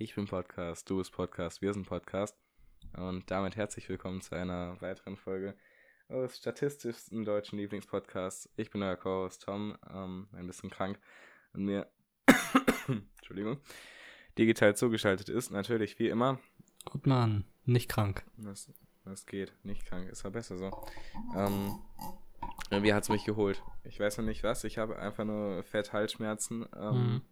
Ich bin Podcast, du bist Podcast, wir sind Podcast. Und damit herzlich willkommen zu einer weiteren Folge eures statistischsten deutschen Lieblingspodcasts. Ich bin euer Co-Host Tom, ähm, ein bisschen krank. Und mir, Entschuldigung, digital zugeschaltet ist natürlich wie immer. Gut, Mann, nicht krank. Das, das geht, nicht krank, ist ja besser so. Ähm, irgendwie hat es mich geholt. Ich weiß noch nicht was, ich habe einfach nur Fett-Halsschmerzen. Ähm, mhm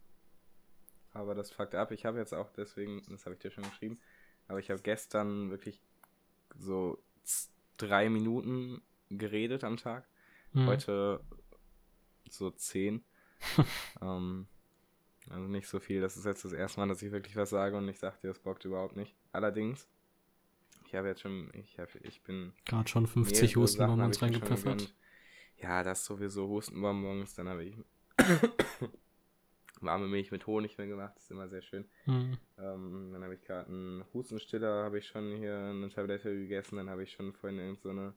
aber das fuckt ab. Ich habe jetzt auch deswegen, das habe ich dir schon geschrieben, aber ich habe gestern wirklich so drei Minuten geredet am Tag. Mhm. Heute so zehn. ähm, also nicht so viel. Das ist jetzt das erste Mal, dass ich wirklich was sage und ich sage dir, das bockt überhaupt nicht. Allerdings, ich habe jetzt schon, ich, hab, ich bin. Gerade schon 50 Hustenbonbons reingepfeffert. Ja, das sowieso Hustenbonbons. Dann habe ich warme Milch mit Honig mir gemacht, das ist immer sehr schön. Mhm. Ähm, dann habe ich gerade einen Hustenstiller, habe ich schon hier eine Tablette gegessen, dann habe ich schon vorhin irgend so eine,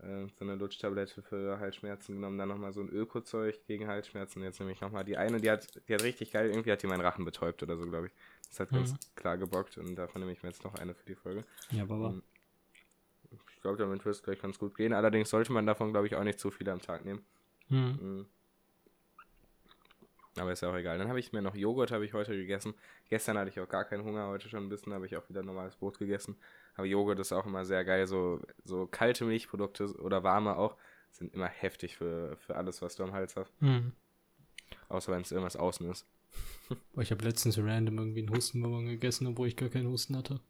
äh, so eine Lutschtablette für Halsschmerzen genommen, dann nochmal so ein Öko-Zeug gegen Halsschmerzen, jetzt nehme ich nochmal die eine, die hat, die hat richtig geil, irgendwie hat die meinen Rachen betäubt oder so, glaube ich. Das hat mhm. ganz klar gebockt und davon nehme ich mir jetzt noch eine für die Folge. Ja, Baba. Und ich glaube, damit wird es gleich ganz gut gehen. Allerdings sollte man davon, glaube ich, auch nicht zu viele am Tag nehmen. Mhm. Aber ist ja auch egal. Dann habe ich mir noch Joghurt habe ich heute gegessen. Gestern hatte ich auch gar keinen Hunger, heute schon ein bisschen, habe ich auch wieder normales Brot gegessen. Aber Joghurt ist auch immer sehr geil. So, so kalte Milchprodukte oder warme auch sind immer heftig für, für alles, was du am Hals hast. Mhm. Außer wenn es irgendwas außen ist. Ich habe letztens random irgendwie einen Hustenbonbon gegessen, obwohl ich gar keinen Husten hatte.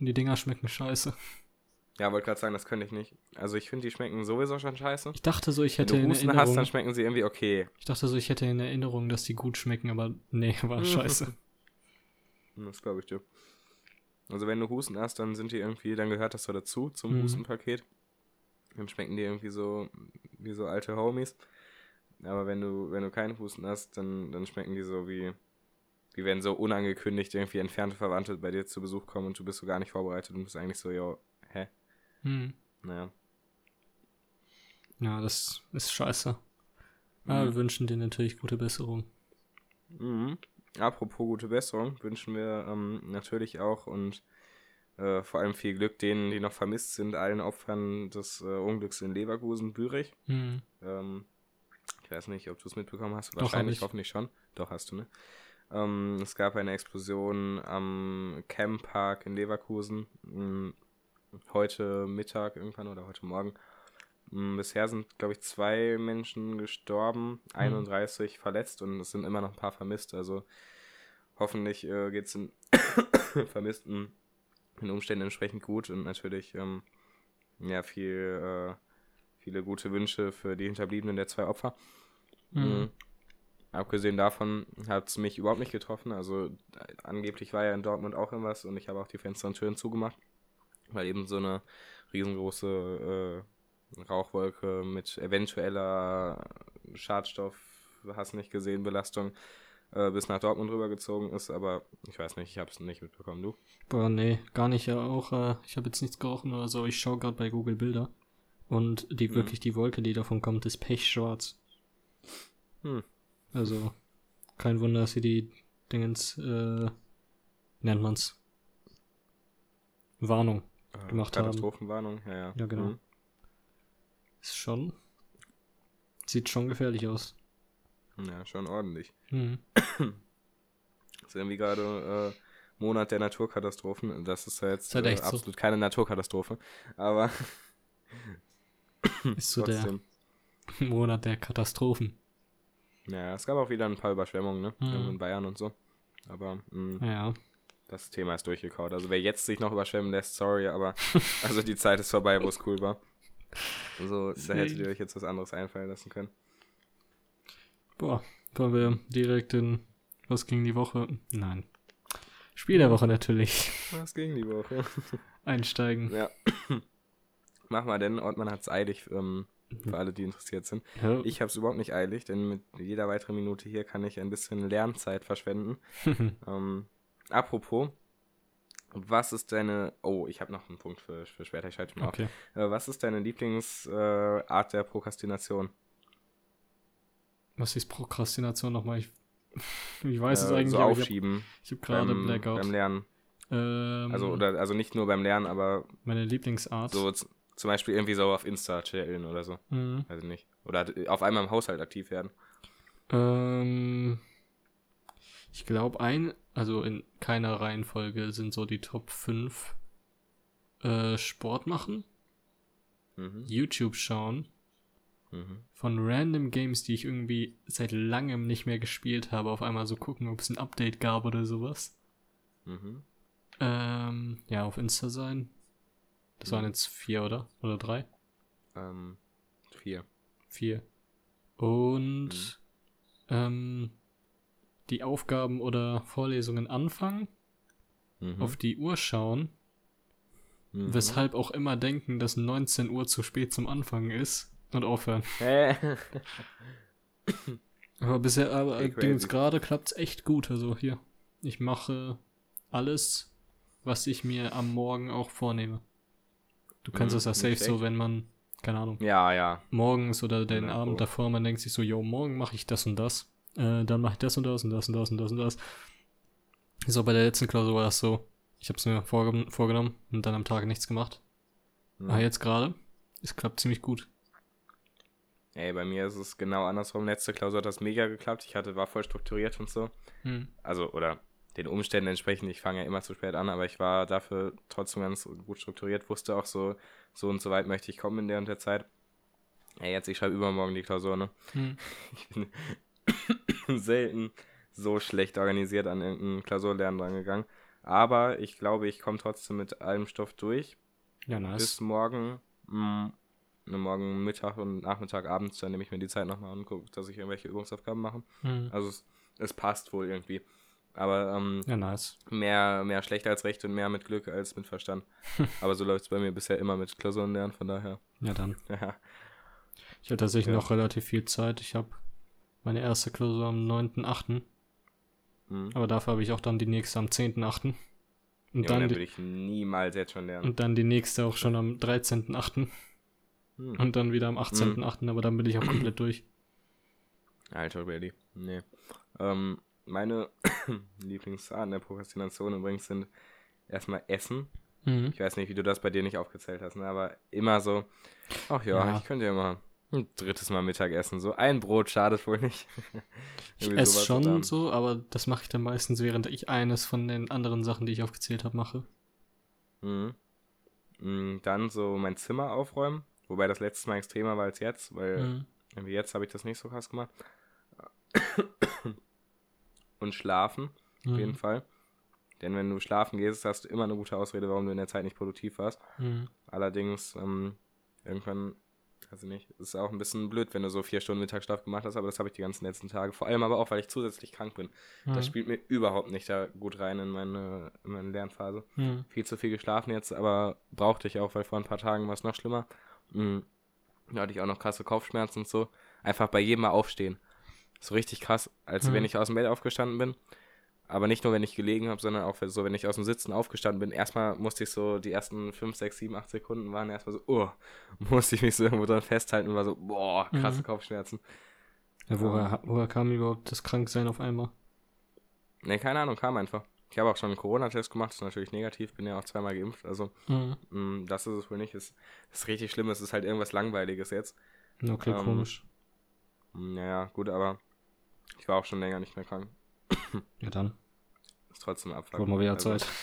Und die Dinger schmecken scheiße. Ja, wollte gerade sagen, das könnte ich nicht. Also ich finde, die schmecken sowieso schon scheiße. Ich dachte so, ich hätte Wenn du Husten in Erinnerung, hast, dann schmecken sie irgendwie okay. Ich dachte so, ich hätte in Erinnerung, dass die gut schmecken, aber nee, war scheiße. Das glaube ich dir. Also wenn du Husten hast, dann sind die irgendwie, dann gehört das so dazu, zum mhm. Hustenpaket. Dann schmecken die irgendwie so wie so alte Homies. Aber wenn du, wenn du keinen Husten hast, dann, dann schmecken die so wie, wie wenn so unangekündigt irgendwie entfernte Verwandte bei dir zu Besuch kommen und du bist so gar nicht vorbereitet und bist eigentlich so, yo, hä? Hm. Naja. Ja, das ist scheiße. Mhm. Aber wir wünschen dir natürlich gute Besserung. Mhm. Apropos gute Besserung wünschen wir ähm, natürlich auch und äh, vor allem viel Glück denen, die noch vermisst sind, allen Opfern des äh, Unglücks in Leverkusen, Bürich. Mhm. Ähm, ich weiß nicht, ob du es mitbekommen hast. Doch, Wahrscheinlich, hoffentlich schon. Doch, hast du, ne? Ähm, es gab eine Explosion am Camp Park in Leverkusen. Heute Mittag irgendwann oder heute Morgen. Mm, bisher sind, glaube ich, zwei Menschen gestorben, 31 mhm. verletzt und es sind immer noch ein paar vermisst. Also hoffentlich äh, geht es den Vermissten in Umständen entsprechend gut und natürlich ähm, ja, viel, äh, viele gute Wünsche für die Hinterbliebenen der zwei Opfer. Mhm. Mhm. Abgesehen davon hat es mich überhaupt nicht getroffen. Also angeblich war ja in Dortmund auch irgendwas und ich habe auch die Fenster und Türen zugemacht weil eben so eine riesengroße äh, Rauchwolke mit eventueller Schadstoff, hast nicht gesehen, Belastung äh, bis nach Dortmund rübergezogen ist, aber ich weiß nicht, ich habe es nicht mitbekommen, du? Boah, nee, gar nicht, ja auch, äh, ich habe jetzt nichts gerochen oder so, ich schaue gerade bei Google Bilder und die hm. wirklich die Wolke, die davon kommt, ist pechschwarz. Hm. Also, kein Wunder, dass sie die Dingens, äh, nennt man's, Warnung gemacht Katastrophenwarnung, haben. ja, ja. Ja, genau. Mhm. Ist schon. Sieht schon gefährlich aus. Ja, schon ordentlich. Mhm. ist irgendwie gerade äh, Monat der Naturkatastrophen. Das ist ja jetzt ist halt äh, absolut so. keine Naturkatastrophe. Aber. ist so der Monat der Katastrophen. Ja, es gab auch wieder ein paar Überschwemmungen, ne? Mhm. In Bayern und so. Aber. Mh. Ja das Thema ist durchgekaut. Also wer jetzt sich noch überschwemmen lässt, sorry, aber also die Zeit ist vorbei, wo es cool war. Also da hättet ihr euch jetzt was anderes einfallen lassen können. Boah, wollen wir direkt in was ging die Woche? Nein. Spiel der Woche natürlich. Was ging die Woche? Einsteigen. Ja. Mach mal, denn Ortmann hat es eilig ähm, für alle, die interessiert sind. Ja. Ich habe es überhaupt nicht eilig, denn mit jeder weiteren Minute hier kann ich ein bisschen Lernzeit verschwenden. ähm, Apropos, was ist deine. Oh, ich habe noch einen Punkt für, für später, ich schalte mal okay. auf. Äh, was ist deine Lieblingsart äh, der Prokrastination? Was ist Prokrastination nochmal? Ich Ich weiß es äh, eigentlich. so hab- aufschieben Ich habe gerade beim, Blackout. beim Lernen. Ähm, Also, oder, also nicht nur beim Lernen, aber meine Lieblingsart. so zum Beispiel irgendwie so auf Insta chillen oder so. Mhm. Weiß ich nicht. Oder d- auf einmal im Haushalt aktiv werden. Ähm, ich glaube, ein, also in keiner Reihenfolge sind so die Top 5 äh, Sport machen, Mhm. YouTube schauen, Mhm. von random Games, die ich irgendwie seit langem nicht mehr gespielt habe, auf einmal so gucken, ob es ein Update gab oder sowas. Mhm. Ähm, ja, auf Insta sein. Das waren jetzt vier, oder? Oder drei? Ähm, vier. Vier. Und ähm, die Aufgaben oder Vorlesungen anfangen, Mhm. auf die Uhr schauen, Mhm. weshalb auch immer denken, dass 19 Uhr zu spät zum Anfangen ist und aufhören. Aber bisher, aber Okay, Dings gerade klappt's echt gut. Also hier, ich mache alles, was ich mir am Morgen auch vornehme. Du kannst Mhm, das ja safe so, wenn man, keine Ahnung, ja, ja. morgens oder den Abend davor, man denkt sich so, yo, morgen mache ich das und das, äh, dann mache ich das und das und das und das und das und das. So, bei der letzten Klausur war das so, ich habe es mir vorge vorgenommen und dann am Tag nichts gemacht. Mhm. Aber jetzt gerade, es klappt ziemlich gut. Ey, bei mir ist es genau andersrum. Letzte Klausur hat das mega geklappt. Ich hatte, war voll strukturiert und so. Hm. Also, oder den Umständen entsprechend. Ich fange ja immer zu spät an, aber ich war dafür trotzdem ganz gut strukturiert. Wusste auch so, so und so weit möchte ich kommen in der und der Zeit. Ey, jetzt, ich schreibe übermorgen die Klausur, ne? Hm. Ich bin selten so schlecht organisiert an irgendein Klausurlernen rangegangen. Aber ich glaube, ich komme trotzdem mit allem Stoff durch. Ja, Bis nice. morgen, mh, ne, morgen Mittag und Nachmittag, abends, dann nehme ich mir die Zeit nochmal und gucke, dass ich irgendwelche Übungsaufgaben mache. Hm. Also es, es passt wohl irgendwie. Aber ähm, Ja, nice. mehr, mehr schlecht als recht und mehr mit Glück als mit Verstand. Aber so läuft es bei mir bisher immer mit Klausuren lernen, von daher. Ja, dann. Ja. Ich habe tatsächlich Ja. noch relativ viel Zeit. Ich habe meine erste Klausur am 9.8. Mhm. Aber dafür habe ich auch dann die nächste am 10.8. Und, Ja, dann dann die, würde ich niemals jetzt schon lernen. und dann die nächste auch schon am 13.8. Hm. Und dann wieder am 18.8. Aber dann bin ich auch komplett durch. Alter, ready. Nee. Ähm, meine Lieblingsarten der Prokrastination übrigens sind erstmal Essen. Mhm. Ich weiß nicht, wie du das bei dir nicht aufgezählt hast, ne? aber immer so, ach ja, Ja. ich könnte ja mal ein drittes Mal Mittagessen. So ein Brot schadet wohl nicht. Ich esse schon so, aber das mache ich dann meistens, während ich eines von den anderen Sachen, die ich aufgezählt habe, mache. Mhm. Mm, Dann so mein Zimmer aufräumen, wobei das letztes Mal extremer war als jetzt, weil Mhm. irgendwie jetzt habe ich das nicht so krass gemacht. Und schlafen, auf jeden Mhm. Fall. Denn wenn du schlafen gehst, hast du immer eine gute Ausrede, warum du in der Zeit nicht produktiv warst. Mhm. Allerdings, ähm, irgendwann, ich nicht, ist auch ein bisschen blöd, wenn du so vier Stunden Mittagsschlaf gemacht hast, aber das habe ich die ganzen letzten Tage. Vor allem aber auch, weil ich zusätzlich krank bin. Das Mhm. spielt mir überhaupt nicht da gut rein in meine, in meine Lernphase. Mhm. Viel zu viel geschlafen jetzt, aber brauchte ich auch, weil vor ein paar Tagen war es noch schlimmer. Mhm. Da hatte ich auch noch krasse Kopfschmerzen und so. Einfach bei jedem Mal aufstehen. So richtig krass, als Mhm. wenn ich aus dem Bett aufgestanden bin. Aber nicht nur, wenn ich gelegen habe, sondern auch so, wenn ich aus dem Sitzen aufgestanden bin. Erstmal musste ich so, die ersten 5, 6, 7, 8 Sekunden waren erstmal so, oh, musste ich mich so irgendwo dran festhalten und war so, boah, krasse Mhm. Kopfschmerzen. Ja, woher, woher kam überhaupt das Kranksein auf einmal? Ne, keine Ahnung, kam einfach. Ich habe auch schon einen Corona-Test gemacht, ist natürlich negativ, bin ja auch zweimal geimpft, also Mhm. mh, das ist es wohl nicht. Ist, ist richtig schlimm, es ist halt irgendwas Langweiliges jetzt. Okay, Ähm, komisch. Naja, gut, aber ich war auch schon länger nicht mehr krank. Ja, dann. Ist trotzdem Abfuck. Wurde mal wieder Also, Zeit.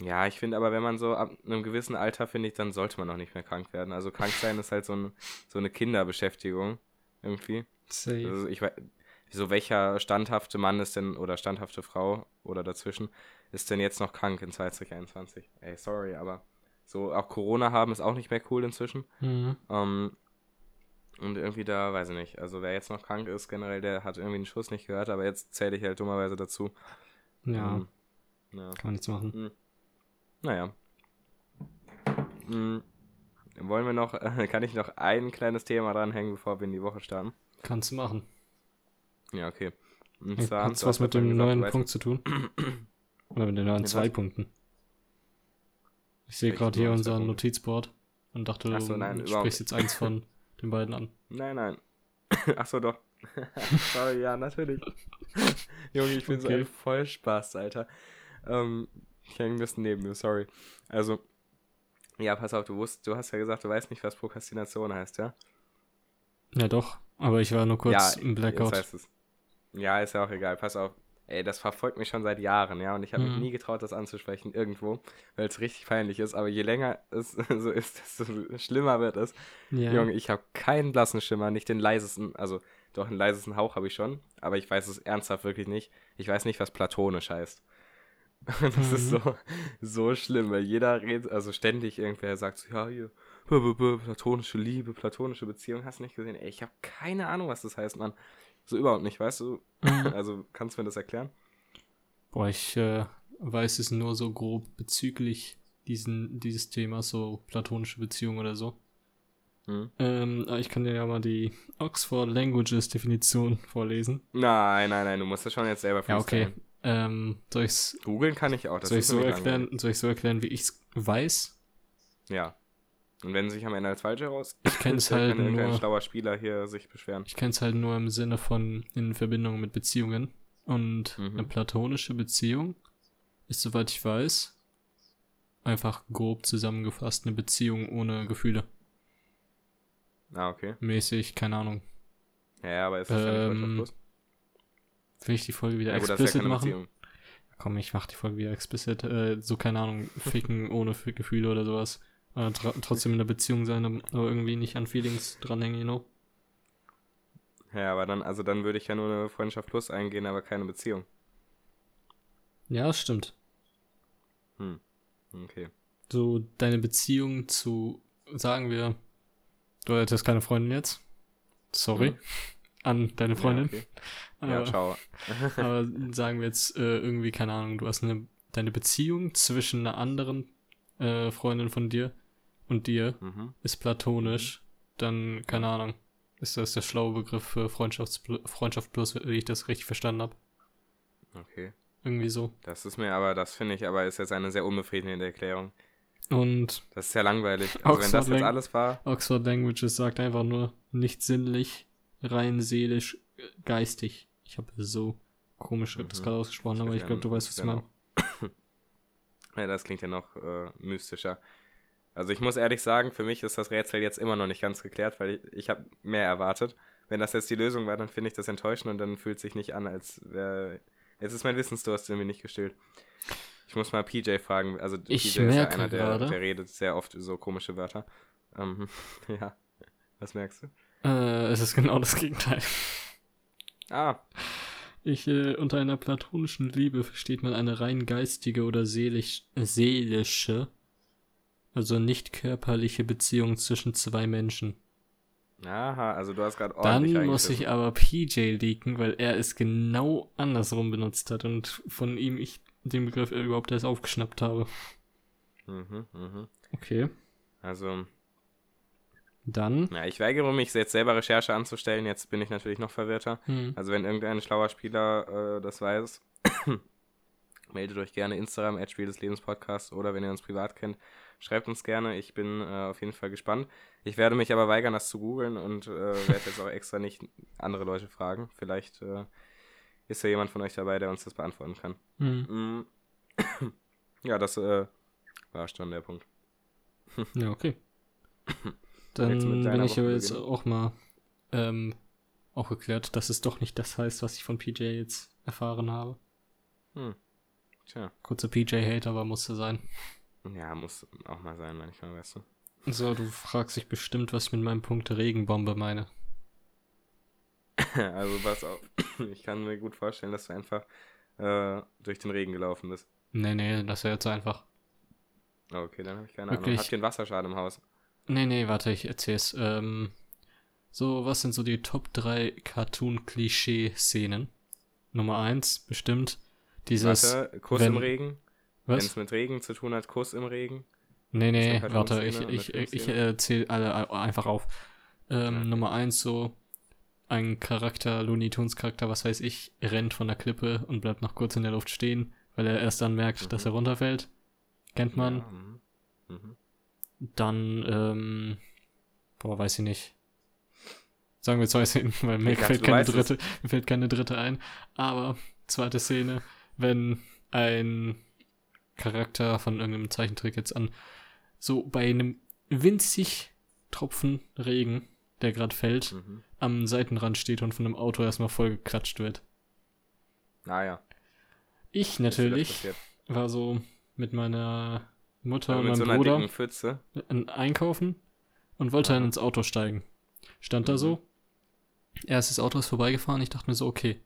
Ja, ich finde aber, wenn man so ab einem gewissen Alter, finde ich, dann sollte man auch nicht mehr krank werden. Also krank sein ist halt so, ein, so eine Kinderbeschäftigung irgendwie. Safe. Also ich weiß, so welcher standhafte Mann ist denn, oder standhafte Frau oder dazwischen, ist denn jetzt noch krank in 2021? Ey, sorry, aber so auch Corona haben ist auch nicht mehr cool inzwischen. Mhm. Ähm, und irgendwie da, weiß ich nicht. Also wer jetzt noch krank ist, generell, der hat irgendwie einen Schuss nicht gehört, aber jetzt zähle ich halt dummerweise dazu. Ja, Ähm, ja. kann man nichts machen. Naja. Hm. Wollen wir noch, äh, kann ich noch ein kleines Thema dranhängen, bevor wir in die Woche starten? Kannst du machen. Ja, okay. Und Hat zwar, es du was mit dem gesagt, neuen du Punkt zu tun? Oder mit den neuen zwei was? Punkten? Ich sehe gerade hier unser Punkte? Notizboard und dachte, Ach so, du nein, überhaupt sprichst jetzt eins von den beiden an. Nein, nein. Ach so, doch. Sorry, ja, natürlich. Junge, ich bin okay. so ein Vollspaß, Alter. Ähm, ich hänge ein bisschen neben mir, sorry. Also, ja, pass auf, du, wusst, du hast ja gesagt, du weißt nicht, was Prokrastination heißt, ja? Ja, doch. Aber ich war nur kurz ja, im Blackout. Jetzt heißt es. Ja, ist ja auch egal. Pass auf. Ey, das verfolgt mich schon seit Jahren, ja, und ich habe mhm. mich nie getraut, das anzusprechen, irgendwo, weil es richtig peinlich ist, aber je länger es so ist, desto schlimmer wird es. Ja. Junge, ich habe keinen blassen Schimmer, nicht den leisesten, also doch einen leisesten Hauch habe ich schon, aber ich weiß es ernsthaft wirklich nicht. Ich weiß nicht, was platonisch heißt. das mhm. ist so, so schlimm, weil jeder redet, also ständig irgendwer sagt so, ja, hier, platonische Liebe, platonische Beziehung, hast du nicht gesehen? Ey, ich habe keine Ahnung, was das heißt, Mann. So überhaupt nicht, weißt du? Mhm. Also kannst du mir das erklären? Boah, ich äh, weiß es nur so grob bezüglich diesen, dieses Themas, so platonische Beziehung oder so. Hm. Ähm, ich kann dir ja mal die Oxford Languages Definition vorlesen. Nein, nein, nein, du musst das schon jetzt selber Ja, okay. Ähm, soll ich's. Googeln kann ich auch. Das soll ich so erklären, soll ich so erklären, wie ich es weiß? Ja. Und wenn sich am Ende als falsch heraus, ich kenne es halt kann nur. Ein schlauer Spieler hier sich beschweren. Ich kenne es halt nur im Sinne von in Verbindung mit Beziehungen. Und mhm. eine platonische Beziehung ist, soweit ich weiß, einfach grob zusammengefasst eine Beziehung ohne Gefühle. Ah, okay. Mäßig, keine Ahnung. Ja, ja aber ist das ähm, ja nicht Will ich die Folge wieder ja, gut, explicit ja machen? Beziehung. Komm, ich mach die Folge wieder explicit. Äh, so, keine Ahnung, ficken ohne Gefühle oder sowas äh, trotzdem in der Beziehung sein, aber irgendwie nicht an Feelings dranhängen, you know? Ja, aber dann, also dann würde ich ja nur eine Freundschaft plus eingehen, aber keine Beziehung. Ja, das stimmt. Hm. Okay. So, deine Beziehung zu, sagen wir, du hättest keine Freundin jetzt. Sorry. Hm. An deine Freundin. Ja, okay. ja ciao. aber sagen wir jetzt äh, irgendwie, keine Ahnung, du hast eine, deine Beziehung zwischen einer anderen äh, Freundin von dir und dir mhm. ist platonisch, dann, keine Ahnung, ist das der schlaue Begriff für Freundschaft plus, wie ich das richtig verstanden habe. Okay. Irgendwie so. Das ist mir aber, das finde ich aber, ist jetzt eine sehr unbefriedigende Erklärung. Und. Das ist ja langweilig. Also, wenn das jetzt alles war. Oxford Languages sagt einfach nur nicht sinnlich, rein seelisch, geistig. Ich habe so komisch mhm. das gerade ausgesprochen, aber ich glaube, du weißt, was ich meine. Ja, das klingt ja noch äh, mystischer. Also ich muss ehrlich sagen, für mich ist das Rätsel jetzt immer noch nicht ganz geklärt, weil ich, ich habe mehr erwartet. Wenn das jetzt die Lösung war, dann finde ich das enttäuschend und dann fühlt es sich nicht an, als wäre... Jetzt ist mein Wissensdurst irgendwie nicht gestillt. Ich muss mal PJ fragen. Also ich PJ ist ja einer, der, der, redet sehr oft so komische Wörter. Ähm, ja. Was merkst du? Äh, es ist genau das Gegenteil. Ah. Ich, äh, unter einer platonischen Liebe versteht man eine rein geistige oder seelisch, seelische also nicht körperliche Beziehung zwischen zwei Menschen. Aha, also du hast gerade ordentlich Dann muss ich aber PJ leaken, weil er es genau andersrum benutzt hat und von ihm ich den Begriff überhaupt erst aufgeschnappt habe. Mhm, mhm. Okay. Also. Dann. Ja, ich weigere mich jetzt selber Recherche anzustellen. Jetzt bin ich natürlich noch verwirrter. Hm. Also wenn irgendein schlauer Spieler äh, das weiß, meldet euch gerne Instagram, Spiel des Lebens Podcast oder wenn ihr uns privat kennt, Schreibt uns gerne, ich bin äh, auf jeden Fall gespannt. Ich werde mich aber weigern, das zu googeln und äh, werde jetzt auch extra nicht andere Leute fragen. Vielleicht äh, ist ja jemand von euch dabei, der uns das beantworten kann. Mhm. Ja, das äh, war schon der Punkt. ja, okay. Dann bin ich aber jetzt auch mal ähm, auch geklärt, dass es doch nicht das heißt, was ich von PJ jetzt erfahren habe. Hm. Tja. Kurzer PJ-Hater, aber musste sein. Ja, muss auch mal sein, manchmal, weißt du. So, du fragst dich bestimmt, was ich mit meinem Punkt Regenbombe meine. also pass auf. Ich kann mir gut vorstellen, dass du einfach äh, durch den Regen gelaufen bist. Nee, nee, das wäre jetzt einfach. Okay, dann habe ich keine Wirklich? Ahnung. Habt ihr einen Wasserschaden im Haus? Nee, nee, warte, ich erzähl's. Ähm, so, was sind so die Top 3 Cartoon-Klischee-Szenen? Nummer 1, bestimmt. Dieses. Warte, Kuss wenn, im Regen? Wenn es mit Regen zu tun hat, Kuss im Regen. Nee, nee, warte, ich, ich, ich, ich äh, zähle alle einfach auf. Ähm, ja. Nummer eins so, ein Charakter, Looney Tunes Charakter, was weiß ich, rennt von der Klippe und bleibt noch kurz in der Luft stehen, weil er erst dann merkt, mhm. dass er runterfällt. Kennt man. Ja, mhm. mhm. Dann, ähm, boah, weiß ich nicht. Sagen wir zwei Szenen, weil mir fällt keine dritte, mir fällt keine dritte ein. Aber zweite Szene, wenn ein Charakter von irgendeinem Zeichentrick jetzt an so bei einem winzig Tropfen Regen, der gerade fällt, mhm. am Seitenrand steht und von einem Auto erstmal voll geklatscht wird. Naja. Ah, ich natürlich war so mit meiner Mutter und meinem so Bruder einkaufen und wollte dann ins Auto steigen. Stand mhm. da so. Erstes Auto ist vorbeigefahren. Ich dachte mir so, okay,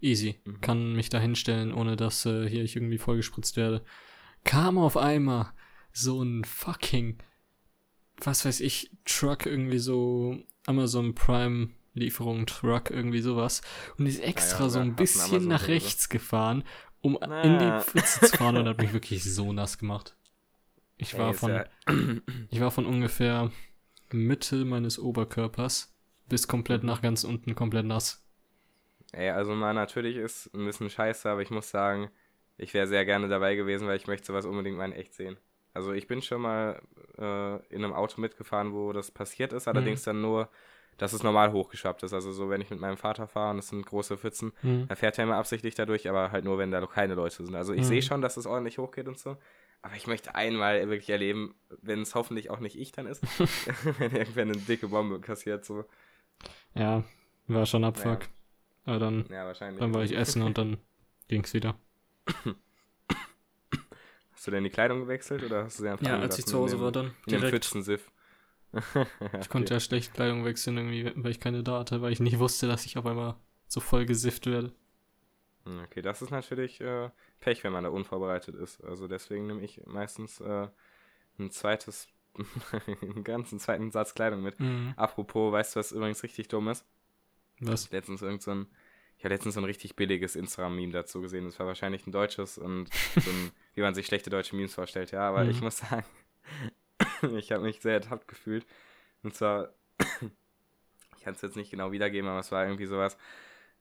easy. Mhm. Kann mich da hinstellen, ohne dass äh, hier ich irgendwie vollgespritzt werde. Kam auf einmal so ein fucking, was weiß ich, Truck, irgendwie so Amazon Prime Lieferung, Truck, irgendwie sowas. Und ist extra ja, ja, so ein bisschen nach rechts gefahren, um Na. in die Pfütze zu fahren und hat mich wirklich so nass gemacht. Ich war von, ich war von ungefähr Mitte meines Oberkörpers bis komplett nach ganz unten komplett nass. Ey, also mal natürlich ist ein bisschen scheiße, aber ich muss sagen, ich wäre sehr gerne dabei gewesen, weil ich möchte sowas unbedingt mal in echt sehen. Also ich bin schon mal äh, in einem Auto mitgefahren, wo das passiert ist, allerdings mhm. dann nur, dass es normal hochgeschwappt ist. Also so, wenn ich mit meinem Vater fahre und es sind große Pfützen, mhm. er fährt ja immer absichtlich dadurch, aber halt nur, wenn da keine Leute sind. Also ich mhm. sehe schon, dass es ordentlich hochgeht und so. Aber ich möchte einmal wirklich erleben, wenn es hoffentlich auch nicht ich dann ist, wenn irgendwer eine dicke Bombe kassiert. So. Ja, war schon Abfuck. Ja. Aber dann, ja, wahrscheinlich. dann war ich essen und dann ging's wieder. Hast du denn die Kleidung gewechselt oder hast du sie einfach Ja, als ich zu Hause war dann. Direkt. Pfützensiff. ich konnte ja schlecht Kleidung wechseln, irgendwie, weil ich keine da hatte, weil ich nicht wusste, dass ich auf einmal so voll gesifft werde. Hm, okay, das ist natürlich äh, Pech, wenn man da unvorbereitet ist. Also deswegen nehme ich meistens äh, ein zweites, einen ganzen zweiten Satz Kleidung mit. Mhm. Apropos, weißt du, was übrigens richtig dumm ist? Was? Letztens irgend so ein, ich habe letztens so ein richtig billiges Instagram-Meme dazu gesehen. Das war wahrscheinlich ein deutsches und so ein, wie man sich schlechte deutsche Memes vorstellt, ja. Aber mhm. ich muss sagen, ich habe mich sehr ertappt gefühlt. Und zwar, ich kann es jetzt nicht genau wiedergeben, aber es war irgendwie sowas.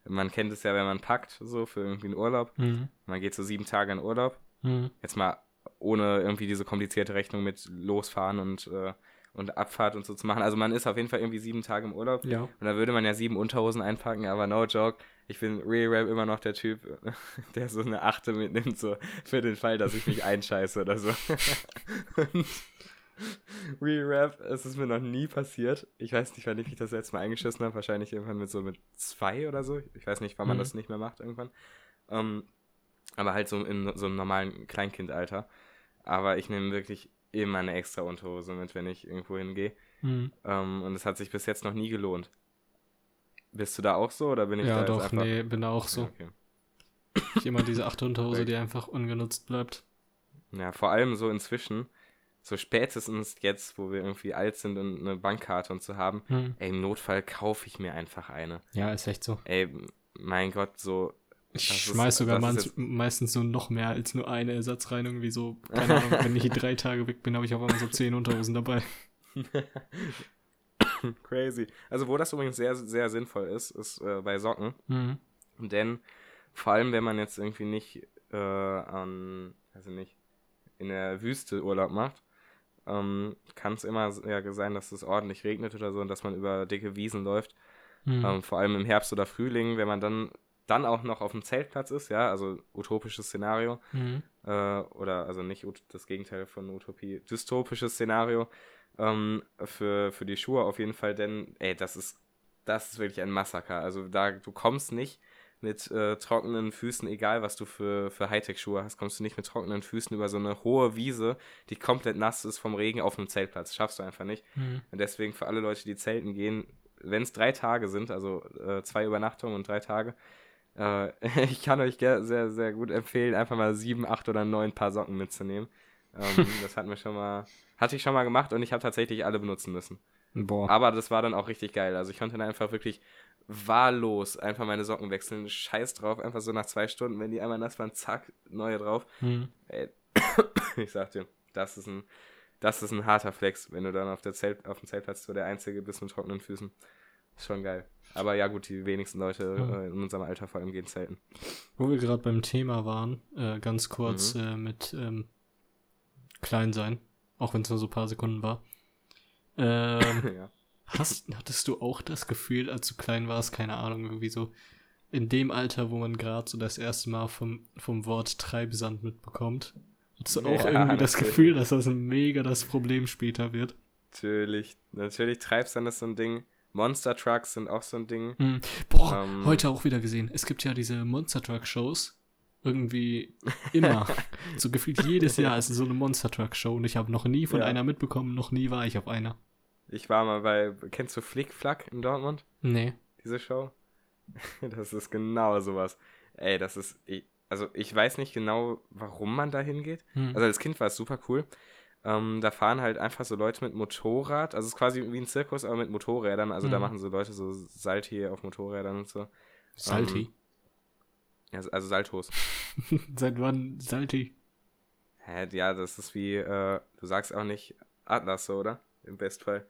Man kennt es ja, wenn man packt, so für irgendwie einen Urlaub. Mhm. Man geht so sieben Tage in Urlaub. Mhm. Jetzt mal ohne irgendwie diese komplizierte Rechnung mit losfahren und äh, und Abfahrt und so zu machen. Also man ist auf jeden Fall irgendwie sieben Tage im Urlaub. Ja. Und da würde man ja sieben Unterhosen einpacken, aber no joke. Ich bin Real Rap immer noch der Typ, der so eine Achte mitnimmt, so für den Fall, dass ich mich einscheiße oder so. und Real Rap, es ist mir noch nie passiert. Ich weiß nicht, wann ich mich das letzte Mal eingeschissen habe. Wahrscheinlich irgendwann mit so mit zwei oder so. Ich weiß nicht, wann man mhm. das nicht mehr macht irgendwann. Um, ähm, aber halt so in so einem normalen Kleinkindalter. Aber ich nehme wirklich immer eine extra Unterhose mit, wenn ich irgendwo hingehe. Mhm. Ähm, und es hat sich bis jetzt noch nie gelohnt. Bist du da auch so oder bin ich ja, da doch, einfach... nee, bin da auch so. Okay. Ich immer diese achte Unterhose, die einfach ungenutzt bleibt. Ja, vor allem so inzwischen, so spätestens jetzt, wo wir irgendwie alt sind und eine Bankkarte und so haben, hm. ey, im Notfall kaufe ich mir einfach eine. Ja, ist echt so. Ey, mein Gott, so ich das schmeiß ist, sogar mal meistens so noch mehr als nur eine Ersatz rein. Irgendwie so, keine Ahnung, wenn ich drei Tage weg bin, habe ich auf einmal so zehn Unterhosen dabei. Crazy. Also, wo das übrigens sehr, sehr sinnvoll ist, ist äh, bei Socken. Mhm. Denn vor allem, wenn man jetzt irgendwie nicht äh, an, weiß ich nicht, in der Wüste Urlaub macht, ähm, kann es immer ja, sein, dass es ordentlich regnet oder so und dass man über dicke Wiesen läuft. Mhm. Ähm, vor allem im Herbst oder Frühling, wenn man dann dann auch noch auf dem Zeltplatz ist, ja, also utopisches Szenario, mhm. äh, oder also nicht das Gegenteil von Utopie, dystopisches Szenario ähm, für, für die Schuhe auf jeden Fall, denn, ey, das ist, das ist wirklich ein Massaker. Also da, du kommst nicht mit äh, trockenen Füßen, egal was du für, für Hightech-Schuhe hast, kommst du nicht mit trockenen Füßen über so eine hohe Wiese, die komplett nass ist vom Regen auf einem Zeltplatz. Schaffst du einfach nicht. Mhm. Und deswegen für alle Leute, die zelten gehen, wenn es drei Tage sind, also äh, zwei Übernachtungen und drei Tage, äh, ich kann euch sehr, sehr gut empfehlen, einfach mal sieben, acht oder neun Paar Socken mitzunehmen. Ähm, das hat mir schon mal, hatte ich schon mal gemacht und ich habe tatsächlich alle benutzen müssen. Boah. Aber das war dann auch richtig geil. Also ich konnte dann einfach wirklich wahllos einfach meine Socken wechseln. Scheiß drauf, einfach so nach zwei Stunden, wenn die einmal nass waren, zack, neue drauf. Hm. Ey, ich sag dir, das ist ein, das ist ein harter Flex, wenn du dann auf, der Zelt, auf dem Zeltplatz so der Einzige bist mit trockenen Füßen. Ist schon geil. Aber ja, gut, die wenigsten Leute ja. äh, in unserem Alter vor allem gehen zelten. Wo wir gerade beim Thema waren, äh, ganz kurz mhm. äh, mit ähm, klein sein, auch wenn es nur so ein paar Sekunden war. Ähm, ja. Hast, hattest du auch das Gefühl, als du klein warst, keine Ahnung, irgendwie so in dem Alter, wo man gerade so das erste Mal vom, vom Wort Treibsand mitbekommt, hattest du auch Ja, irgendwie das natürlich. Gefühl, dass das ein mega das Problem später wird? Natürlich, natürlich Treibsand ist so ein Ding. Monster Trucks sind auch so ein Ding. Hm. Boah, Ähm. heute auch wieder gesehen. Es gibt ja diese Monster Truck Shows. Irgendwie immer. so gefühlt jedes Jahr ist so eine Monster Truck Show und ich habe noch nie von Ja. einer mitbekommen, noch nie war ich auf einer. Ich war mal bei, kennst du Flick Flack in Dortmund? Nee. Diese Show? Das ist genau sowas. Ey, das ist, also ich weiß nicht genau, warum man da hingeht. Hm. Also als Kind war es super cool. Ähm, da fahren halt einfach so Leute mit Motorrad. Also es ist quasi wie ein Zirkus, aber mit Motorrädern. Also da Mhm. machen so Leute so Salti auf Motorrädern und so. Salty. Ja, also Saltos. Seit wann Salty? Hä, ja, das ist wie, äh, du sagst auch nicht Atlas so, oder? Im Bestfall.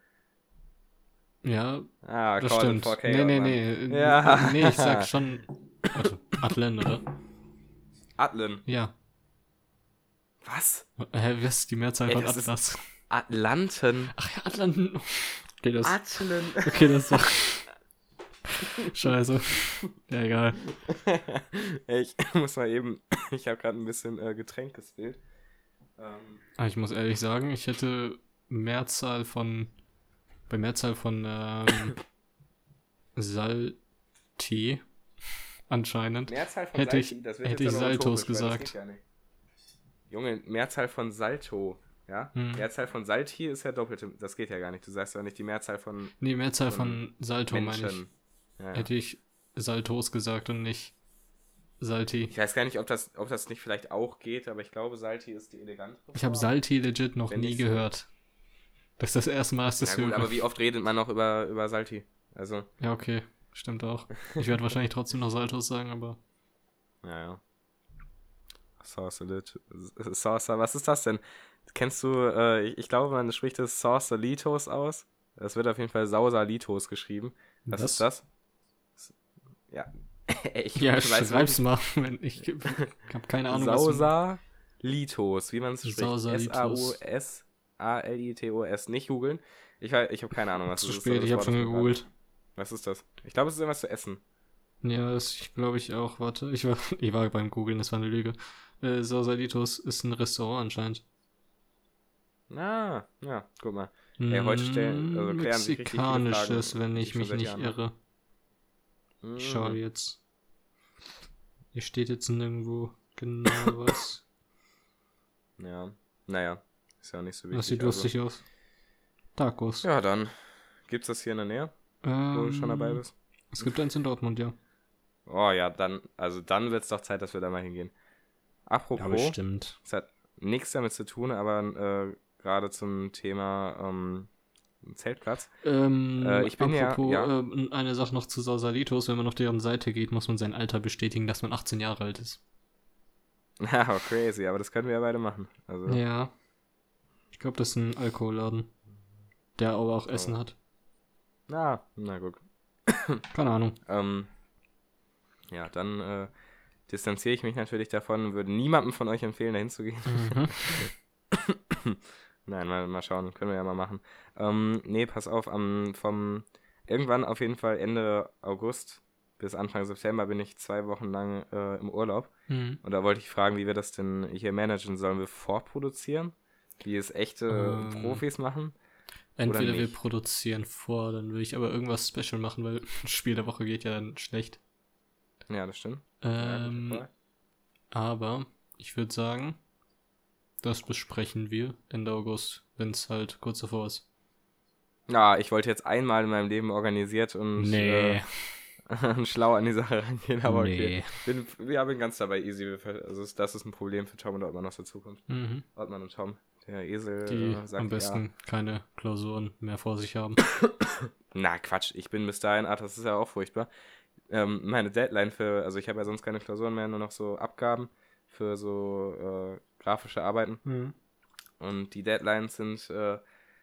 Ja, Ah, das stimmt. 4K, nee, nee, Mann. nee. Ja. Nee, ich sag schon. Warte, Atlan, oder? Atlan. Ja. Was? Hä, was ist die Mehrzahl Ey, von das Atlas? Atlanten. Ach ja, Atlanten. Okay, das, Atlan. okay, das war. Scheiße. Ja, egal. Ich muss mal eben, ich habe gerade ein bisschen äh, Getränk gespillt. Ähm, Aber ich muss ehrlich sagen, ich hätte Mehrzahl von. Bei Mehrzahl von ähm, Salti anscheinend. Mehrzahl von Hätte ich- Salti, das wird hätte ich Saltos gesagt. ja nicht. Junge, Mehrzahl von Salto, ja? Hm. Mehrzahl von Salti ist ja doppelte, das geht ja gar nicht. Du sagst ja nicht die Mehrzahl von Nee, Mehrzahl von Salto meine ich. Ja, ja. Hätte ich Saltos gesagt und nicht Salti. Ich weiß gar nicht, ob das, ob das nicht vielleicht auch geht, aber ich glaube, Salti ist die elegantere. Ich habe. Salti legit noch Wenn nie gehört. Das ist das erste Mal, dass das Ja gut, aber wie oft redet man noch über, über Salti? Also, Ja, okay. Stimmt auch. Ich werde wahrscheinlich trotzdem noch Saltos sagen, aber. ja, ja. Saucer, Saucer, was ist das denn? Kennst du, äh, ich, ich glaube, man spricht das Saucerlitos aus. Das wird auf jeden Fall Sausalitos geschrieben. Was Was? ist das? Ja. ich Ja, weiß schreib's mal. Ich ich habe keine Ahnung. Sausalitos, wie man es spricht. Sausalitos. S-A-U-S-A-L-I-T-O-S. Nicht googeln. Ich, ich habe keine Ahnung, was Zu das ist, spät, aber ich das habe schon ist gegoogelt. Was ist das? Ich glaube, es ist irgendwas zu essen. Ja, das ich glaube ich auch. Warte, ich war, ich war beim Googlen, das war eine Lüge. Äh, Sausalitos ist ein Restaurant anscheinend. Ah, ja, guck mal. Ey, heute stellen- also klären sich Mexikanisches, Fragen, wenn ich mich nicht Jahren irre. Mhm. Ich schau jetzt. Hier steht jetzt nirgendwo genau was. Ja, naja, ist ja nicht so wichtig. Das sieht also. lustig aus. Tacos. Ja, dann. Gibt's das hier in der Nähe, wo du schon dabei Ähm, bist? Es gibt eins in Dortmund, ja. Oh ja, dann, also dann wird's doch Zeit, dass wir da mal hingehen. Apropos, bestimmt. es hat nichts damit zu tun, aber äh, gerade zum Thema ähm, Zeltplatz. Ähm, Äh, ich bin ja- apropos, ja. ähm, eine Sache noch zu Sausalitos. Wenn man auf deren Seite geht, muss man sein Alter bestätigen, dass man 18 Jahre alt ist. Ja, crazy, aber das können wir ja beide machen. Also, Ja. Ich glaube, das ist ein Alkoholladen. Der aber auch Essen hat. na, na gut. Keine Ahnung. Ähm, ja, dann äh, distanziere ich mich natürlich davon, würde niemandem von euch empfehlen, da hinzugehen. Mhm. Nein, mal, mal schauen, können wir ja mal machen. Ähm, nee, pass auf, am, vom irgendwann auf jeden Fall Ende August bis Anfang September bin ich zwei Wochen lang äh, im Urlaub. Mhm. Und da wollte ich fragen, wie wir das denn hier managen. Sollen wir vorproduzieren? Wie es echte Ähm. Profis machen? Entweder wir produzieren vor, dann will ich aber irgendwas Special machen, weil ein Spiel der Woche geht ja dann schlecht. Ja, das stimmt. Ja, Ähm, aber ich würde sagen, das besprechen wir Ende August, wenn es halt kurz davor ist. Ja, ich wollte jetzt einmal in meinem Leben organisiert und Nee. äh, schlau an die Sache rangehen, aber Nee. okay. Bin, ja, bin ganz dabei, easy. Also das ist ein Problem für Tom und Ottmann aus der Zukunft. Mhm. Ottmann und Tom. Der Esel Die äh, sagt am besten keine Klausuren mehr vor sich haben. ja. Na, Quatsch, ich bin bis dahin, ach, das ist ja auch furchtbar. Ähm, meine Deadline für, also ich habe ja sonst keine Klausuren mehr, nur noch so Abgaben für so äh, grafische Arbeiten. Mhm. Und die Deadlines sind, äh,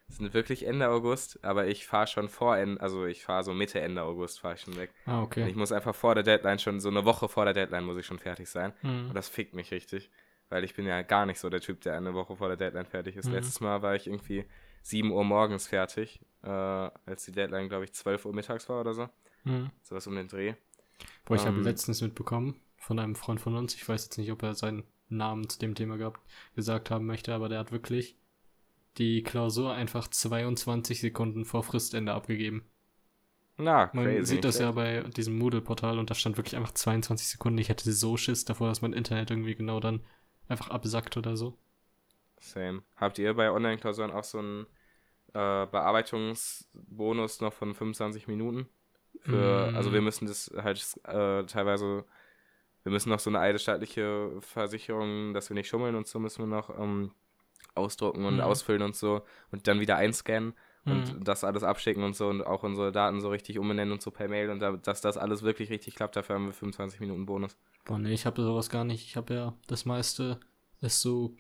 sind wirklich Ende August, aber ich fahre schon vor Ende, also ich fahre so Mitte, Ende August fahre ich schon weg. Ah, Und okay. Ich muss einfach vor der Deadline schon, so eine Woche vor der Deadline muss ich schon fertig sein. Mhm. Und das fickt mich richtig. Weil ich bin ja gar nicht so der Typ, der eine Woche vor der Deadline fertig ist. Mhm. Letztes Mal war ich irgendwie 7 Uhr morgens fertig, äh, als die Deadline, glaube ich, 12 Uhr mittags war oder so. Mhm. Sowas um den Dreh. Boah, ich ähm, habe letztens mitbekommen von einem Freund von uns, ich weiß jetzt nicht, ob er seinen Namen zu dem Thema gehabt, gesagt haben möchte, aber der hat wirklich die Klausur einfach 22 Sekunden vor Fristende abgegeben. Na, crazy. Man sieht das ja bei diesem Moodle-Portal und da stand wirklich einfach 22 Sekunden. Ich hätte so Schiss davor, dass mein Internet irgendwie genau dann einfach absackt oder so. Same. Habt ihr bei Online-Klausuren auch so einen äh, Bearbeitungsbonus noch von 25 Minuten? Für, mm. Also wir müssen das halt äh, teilweise, wir müssen noch so eine eidesstaatliche Versicherung, dass wir nicht schummeln und so müssen wir noch ähm, ausdrucken und mm. ausfüllen und so und dann wieder einscannen und mhm. das alles abschicken und so und auch unsere Daten so richtig umbenennen und so per Mail und da, dass das alles wirklich richtig klappt, dafür haben wir 25 Minuten Bonus. Boah, nee, ich habe sowas gar nicht. Ich habe ja das meiste ist so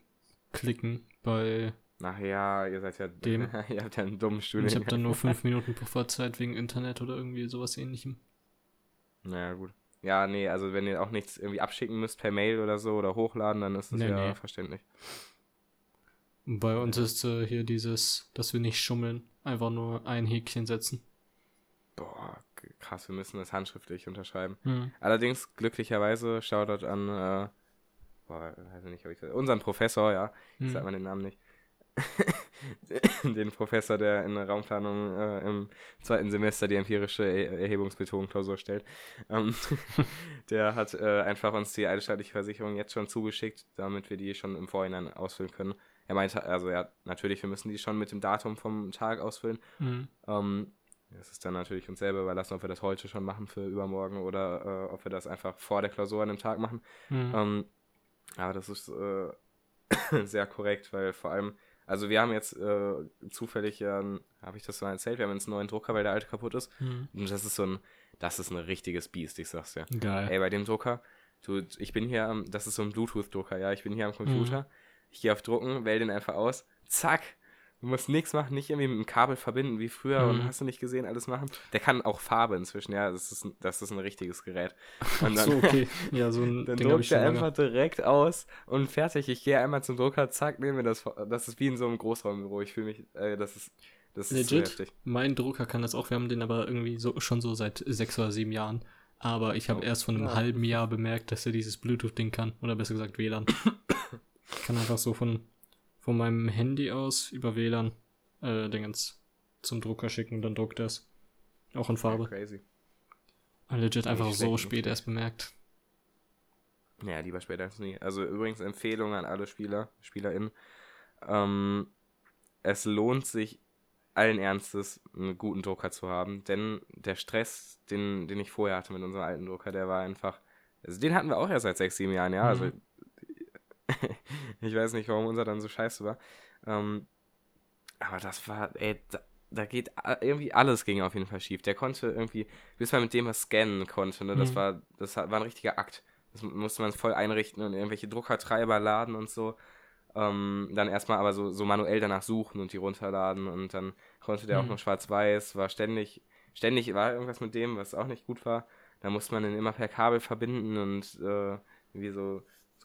klicken bei. Ach ja, ihr seid ja dem. ihr habt ja einen dummen Studiengang. Ich habe dann nur 5 Minuten Pufferzeit wegen Internet oder irgendwie sowas ähnlichem. Naja, gut. Ja, nee, also wenn ihr auch nichts irgendwie abschicken müsst per Mail oder so oder hochladen, dann ist das nee, ja nee. verständlich. Bei uns ist äh, hier dieses, dass wir nicht schummeln, einfach nur ein Häkchen setzen. Boah, krass, wir müssen das handschriftlich unterschreiben. Mhm. Allerdings, glücklicherweise, Shoutout an, äh, boah, weiß nicht, ob ich das, unseren Professor, ja, ich mhm. sag mal den Namen nicht. den Professor, der in der Raumplanung äh, im zweiten Semester die empirische er Erhebungsmethodenklausur stellt. Ähm, der hat äh, einfach uns die eidesstaatliche Versicherung jetzt schon zugeschickt, damit wir die schon im Vorhinein ausfüllen können. Er meinte, also ja, natürlich, wir müssen die schon mit dem Datum vom Tag ausfüllen. Mhm. Ähm, das ist dann natürlich uns selber überlassen, ob wir das heute schon machen für übermorgen oder äh, ob wir das einfach vor der Klausur an dem Tag machen. Mhm. Ähm, aber das ist äh, sehr korrekt, weil vor allem, also wir haben jetzt äh, zufällig, ja, habe ich das so erzählt, wir haben jetzt einen neuen Drucker, weil der alte kaputt ist. Mhm. Und das ist so ein, das ist ein richtiges Biest, ich sag's dir. Geil. Ey, bei dem Drucker, du, ich bin hier am, das ist so ein Bluetooth-Drucker, ja, ich bin hier am Computer. Mhm ich gehe auf Drucken, wähle den einfach aus. Zack. Du musst nichts machen, nicht irgendwie mit dem Kabel verbinden wie früher mhm. und hast du nicht gesehen, alles machen. Der kann auch Farbe inzwischen, ja, das ist, ein, das ist ein richtiges Gerät. Und dann, so, okay. Ja, so ein dann Ding druckt er einfach direkt aus und fertig. Ich gehe einmal zum Drucker, zack, nehme mir das. Das ist wie in so einem Großraumbüro. Ich fühle mich, äh, das ist, das ist Legit, so heftig. Mein Drucker kann das auch. Wir haben den aber irgendwie so, schon so seit sechs oder sieben Jahren. Aber ich habe oh, erst von einem ja. halben Jahr bemerkt, dass er dieses Bluetooth-Ding kann. Oder besser gesagt WLAN. Ich kann einfach so von, von meinem Handy aus über WLAN äh, Dingens zum Drucker schicken und dann druckt er es. Auch in Farbe. Ja, crazy. Legit einfach so spät erst bemerkt. Ja, lieber später als nie. Also übrigens Empfehlung an alle Spieler, SpielerInnen. Ähm, es lohnt sich allen Ernstes, einen guten Drucker zu haben, denn der Stress, den, den ich vorher hatte mit unserem alten Drucker, der war einfach, also den hatten wir auch erst seit sechs, sieben Jahren, ja, also mhm. also ich weiß nicht, warum unser dann so scheiße war. Ähm, aber das war, ey, da, da, geht irgendwie alles ging auf jeden Fall schief. Der konnte irgendwie, bis man mit dem was scannen konnte, ne, das mhm. war, das war ein richtiger Akt. Das musste man voll einrichten und irgendwelche Druckertreiber laden und so. Ähm, dann erstmal aber so, so manuell danach suchen und die runterladen und dann konnte der mhm. auch noch schwarz-weiß, war ständig, ständig war irgendwas mit dem, was auch nicht gut war. Da musste man den immer per Kabel verbinden und äh, irgendwie so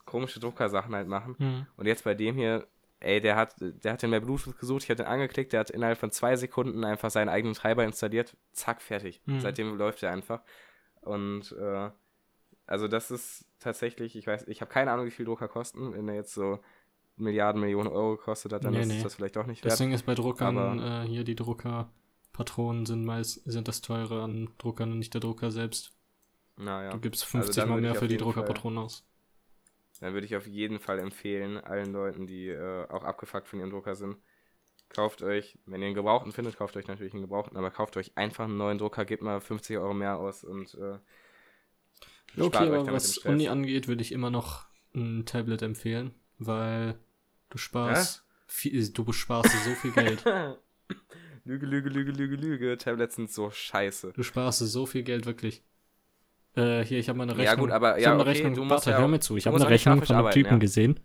komische Druckersachen halt machen. Mhm. Und jetzt bei dem hier, ey, der hat, der hat den bei Bluetooth gesucht, ich habe den angeklickt, der hat innerhalb von zwei Sekunden einfach seinen eigenen Treiber installiert, zack, fertig. Mhm. Seitdem läuft er einfach. Und äh, also das ist tatsächlich, ich weiß, ich habe keine Ahnung, wie viel Drucker kosten. Wenn er jetzt so Milliarden, Millionen Euro gekostet hat, dann nee, ist nee. das vielleicht auch nicht wert. Deswegen ist bei Druckern äh, hier die Druckerpatronen sind meist sind das teure an Druckern und nicht der Drucker selbst. Naja. Du gibst 50 also mal mehr für die Druckerpatronen aus dann würde ich auf jeden Fall empfehlen, allen Leuten, die äh, auch abgefuckt von ihrem Drucker sind, kauft euch, wenn ihr einen Gebrauchten findet, kauft euch natürlich einen Gebrauchten, aber kauft euch einfach einen neuen Drucker, gebt mal 50 Euro mehr aus und äh, Okay, aber was Uni angeht, würde ich immer noch ein Tablet empfehlen, weil du sparst, viel, du sparst so viel Geld. Lüge, Lüge, Lüge, Lüge, Lüge. Tablets sind so scheiße. Du sparst so viel Geld, wirklich. Äh, hier, ich habe mal eine Rechnung. Ja, gut, aber ja, eine okay, Rechnung. Warte, ja hör mir zu. Ich habe eine Rechnung von einem Typen ja. gesehen.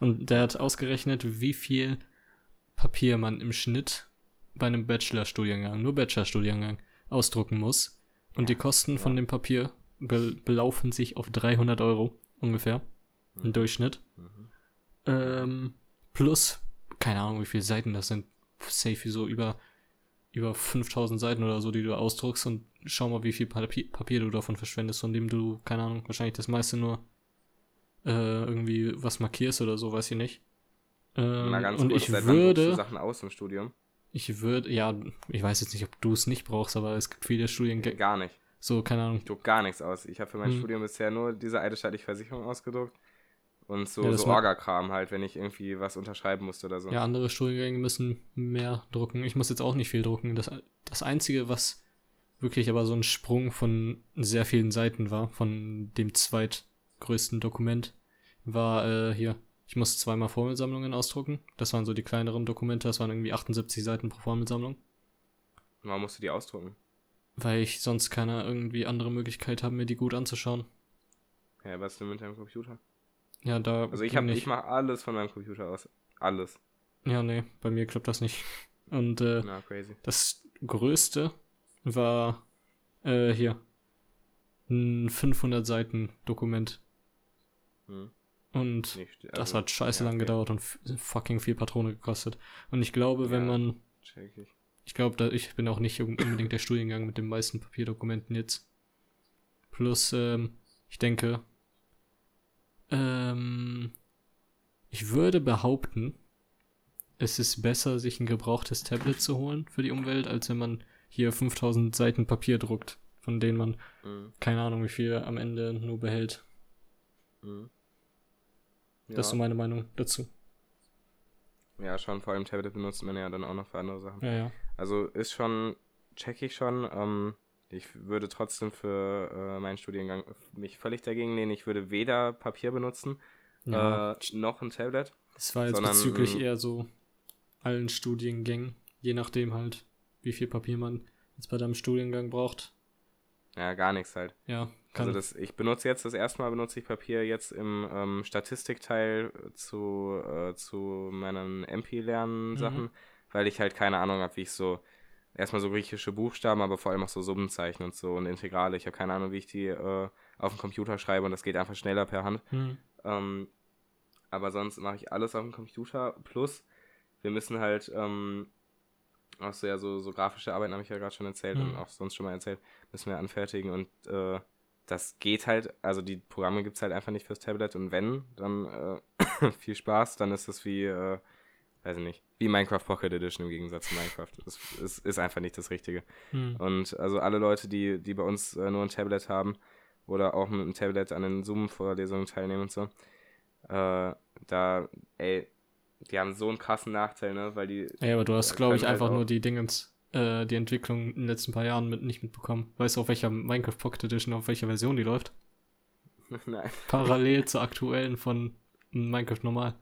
Und der hat ausgerechnet, wie viel Papier man im Schnitt bei einem Bachelorstudiengang, nur Bachelorstudiengang, ausdrucken muss. Und die Kosten ja. von dem Papier be belaufen sich auf 300 Euro ungefähr. Mhm. Im Durchschnitt. Mhm. Ähm, plus, keine Ahnung, wie viele Seiten das sind. safe so über, über 5000 Seiten oder so, die du ausdruckst und schau mal, wie viel Papier, Papier du davon verschwendest, von dem du, keine Ahnung, wahrscheinlich das meiste nur äh, irgendwie was markierst oder so, weiß ich nicht. Ähm, Mal ganz und kurz, ich würde Sachen aus im Studium. Ich würde, ja, ich weiß jetzt nicht, ob du es nicht brauchst, aber es gibt viele Studiengänge. Gar nicht. So, keine Ahnung. Ich druck gar nichts aus. Ich habe für mein hm. Studium bisher nur diese eidesstaatliche Versicherung ausgedruckt. Und so, ja, so Orga-Kram halt, wenn ich irgendwie was unterschreiben musste oder so. Ja, andere Studiengänge müssen mehr drucken. Ich muss jetzt auch nicht viel drucken. Das, das Einzige, was wirklich aber so ein Sprung von sehr vielen Seiten war, von dem zweitgrößten Dokument, war äh, hier. Ich musste zweimal Formelsammlungen ausdrucken. Das waren so die kleineren Dokumente. Das waren irgendwie 78 Seiten pro Formelsammlung. Warum musst du die ausdrucken? Weil ich sonst keine irgendwie andere Möglichkeit habe, mir die gut anzuschauen. Ja, was denn mit deinem Computer? Ja, da. Also ich habe, ich mache alles von meinem Computer aus. Alles. Ja, nee, bei mir klappt das nicht. Und äh, Na, crazy. das größte war äh, hier ein 500 Seiten Dokument. Hm. Und nicht, also, das hat scheiße ja, lang okay. gedauert und fucking viel Patrone gekostet. Und ich glaube, ja, wenn man. Ich, ich glaube, ich bin auch nicht unbedingt der Studiengang mit den meisten Papierdokumenten jetzt. Plus, ähm, ich denke, ähm, ich würde behaupten, es ist besser, sich ein gebrauchtes Tablet zu holen für die Umwelt, als wenn man hier 5000 Seiten Papier druckt, von denen man mhm. keine Ahnung, wie viel am Ende nur behält. Mhm. Ja. Das ist so meine Meinung dazu. Ja, schon, vor allem Tablet benutzt man ja dann auch noch für andere Sachen. Ja, ja. Also ist schon, check ich schon. Ähm, ich würde trotzdem für äh, meinen Studiengang mich völlig dagegen lehnen. Ich würde weder Papier benutzen, ja. äh, noch ein Tablet. Das war jetzt sondern, bezüglich eher so allen Studiengängen, je nachdem halt, wie viel Papier man jetzt bei deinem Studiengang braucht. Ja, gar nichts halt. Ja, kann. Also das, ich benutze jetzt das erste Mal benutze ich Papier jetzt im ähm, Statistikteil zu, äh, zu meinen MP-Lernen-Sachen, mhm. weil ich halt keine Ahnung habe, wie ich so erstmal so griechische Buchstaben, aber vor allem auch so Summenzeichen und so und Integrale. Ich habe keine Ahnung, wie ich die äh, auf dem Computer schreibe und das geht einfach schneller per Hand. Mhm. Ähm, aber sonst mache ich alles auf dem Computer. Plus, wir müssen halt ähm, auch so, ja, so, so grafische Arbeiten habe ich ja gerade schon erzählt mhm. und auch sonst schon mal erzählt, müssen wir anfertigen und äh, das geht halt, also die Programme gibt es halt einfach nicht fürs Tablet und wenn, dann äh, viel Spaß, dann ist es wie, äh, weiß ich nicht, wie Minecraft Pocket Edition im Gegensatz zu Minecraft. Das ist, ist einfach nicht das Richtige. Hm. Und also alle Leute, die, die bei uns äh, nur ein Tablet haben oder auch mit einem Tablet an den Zoom-Vorlesungen teilnehmen und so, äh, da, ey, die haben so einen krassen Nachteil, ne, weil die. Ja, aber du hast, glaube ich, halt einfach nur die Dingens, äh, die Entwicklung in den letzten paar Jahren mit, nicht mitbekommen. Weißt du, auf welcher Minecraft Pocket Edition, auf welcher Version die läuft? Nein. Parallel zur aktuellen von Minecraft normal.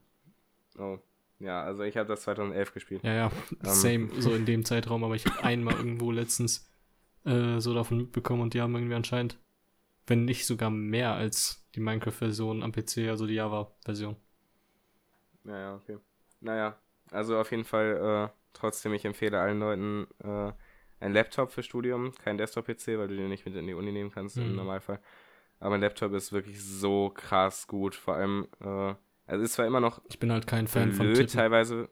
Oh. Ja, also ich habe das 2011 gespielt. Ja, ja, ähm. same, so in dem Zeitraum, aber ich habe einmal irgendwo letztens äh, so davon mitbekommen und die haben irgendwie anscheinend, wenn nicht sogar mehr als die Minecraft-Version am PC, also die Java-Version. Naja, okay. Naja, also auf jeden Fall äh, trotzdem, ich empfehle allen Leuten äh, ein Laptop für Studium, kein Desktop-PC, weil du den nicht mit in die Uni nehmen kannst mhm. im Normalfall. Aber ein Laptop ist wirklich so krass gut, vor allem äh, also ist zwar immer noch. Ich bin halt kein Fan von Tippen. teilweise.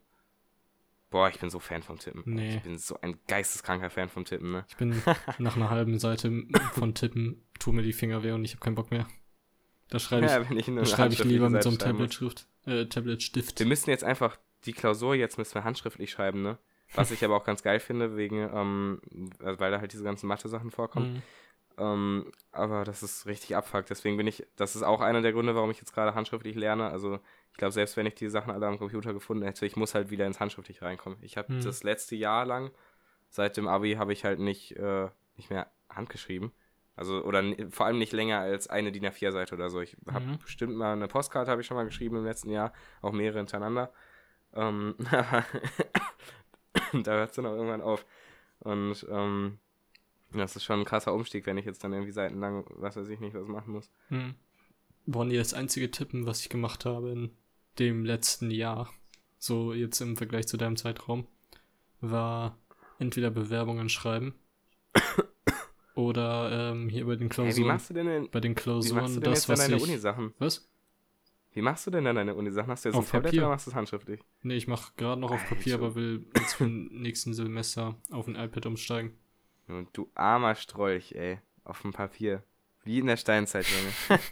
Boah, ich bin so Fan vom Tippen. Nee. Ich bin so ein geisteskranker Fan vom Tippen, ne? Ich bin nach einer halben Seite von Tippen, tu mir die Finger weh und ich habe keinen Bock mehr. Da schreibe ich, ja, ich, da schreib ich lieber mit so einem Tablet-Schrift, äh, Tablet-Stift. Wir müssen jetzt einfach die Klausur jetzt müssen wir handschriftlich schreiben, ne? Was ich aber auch ganz geil finde, wegen, ähm, weil da halt diese ganzen Mathe-Sachen vorkommen. Mhm. Ähm, aber das ist richtig abfuckt. Deswegen bin ich, das ist auch einer der Gründe, warum ich jetzt gerade handschriftlich lerne. Also ich glaube, selbst wenn ich die Sachen alle am Computer gefunden hätte, ich muss halt wieder ins Handschriftlich reinkommen. Ich habe hm. das letzte Jahr lang, seit dem Abi, habe ich halt nicht, äh, nicht mehr handgeschrieben. Also, oder vor allem nicht länger als eine DIN A4-Seite oder so. Ich habe mhm. bestimmt mal eine Postkarte, habe ich schon mal geschrieben im letzten Jahr, auch mehrere hintereinander. Ähm, da hört es dann auch irgendwann auf. Und ähm, das ist schon ein krasser Umstieg, wenn ich jetzt dann irgendwie seitenlang, was weiß ich nicht, was machen muss. Hm. War nie das einzige Tippen, was ich gemacht habe in dem letzten Jahr, so jetzt im Vergleich zu deinem Zeitraum, war entweder Bewerbungen schreiben oder ähm, hier bei den Klausuren. Hey, wie machst du denn in, bei den Klausuren, das was ich, Uni-Sachen? Was? Wie machst du denn dann deine Uni-Sachen? Hast du jetzt Auf ein Tablet Papier. oder machst du es handschriftlich? Nee, ich mache gerade noch auf Alter. Papier, aber will jetzt für den nächsten Semester auf ein iPad umsteigen. Und du armer Strolch, ey. Auf dem Papier. Wie in der Steinzeit, Junge.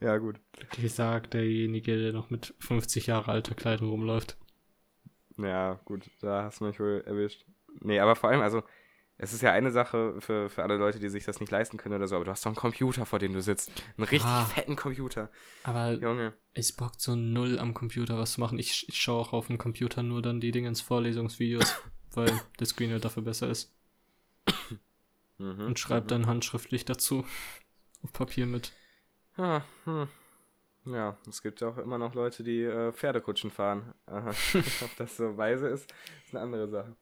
ja, gut. Wie sagt derjenige, der noch mit 50 Jahre alter Kleidung rumläuft. Ja, gut, da hast du mich wohl erwischt. Nee, aber vor allem, also, es ist ja eine Sache für, für alle Leute, die sich das nicht leisten können oder so, aber du hast doch einen Computer, vor dem du sitzt. Einen richtig Ah. fetten Computer. Aber Junge. es bockt so null am Computer was zu machen. Ich, ich schaue auch auf dem Computer nur dann die Dinge ins Vorlesungsvideos, weil der Screen halt dafür besser ist. Mhm. Und schreibe dann handschriftlich dazu auf Papier mit. Ah, hm. Ja, es gibt ja auch immer noch Leute, die äh, Pferdekutschen fahren. Ob das so weise ist, ist eine andere Sache.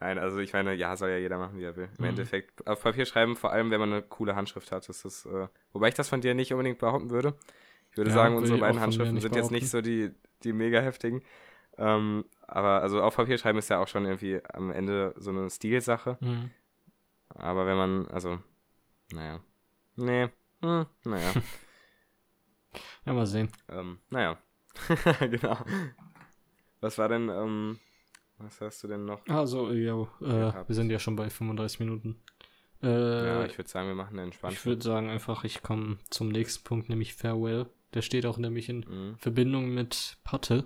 Nein, also ich meine, ja, soll ja jeder machen, wie er will. Im Mhm. Endeffekt, auf Papier schreiben, vor allem wenn man eine coole Handschrift hat, ist das, äh, wobei ich das von dir nicht unbedingt behaupten würde. Ich würde Ja, sagen, unsere beiden Handschriften sind jetzt nicht so die, die mega heftigen. Ähm, aber also auf Papier schreiben ist ja auch schon irgendwie am Ende so eine Stilsache. Mhm. Aber wenn man, also, naja. Nee, hm, naja. Ja, mal sehen. Ähm, naja. genau. Was war denn, ähm, was hast du denn noch? Also, jo, äh, wir sind ja schon bei 35 Minuten. Äh, ja, ich würde sagen, wir machen eine entspannte. ich würde sagen einfach, ich komme zum nächsten Punkt, nämlich Farewell. Der steht auch nämlich in Mhm. Verbindung mit Patte.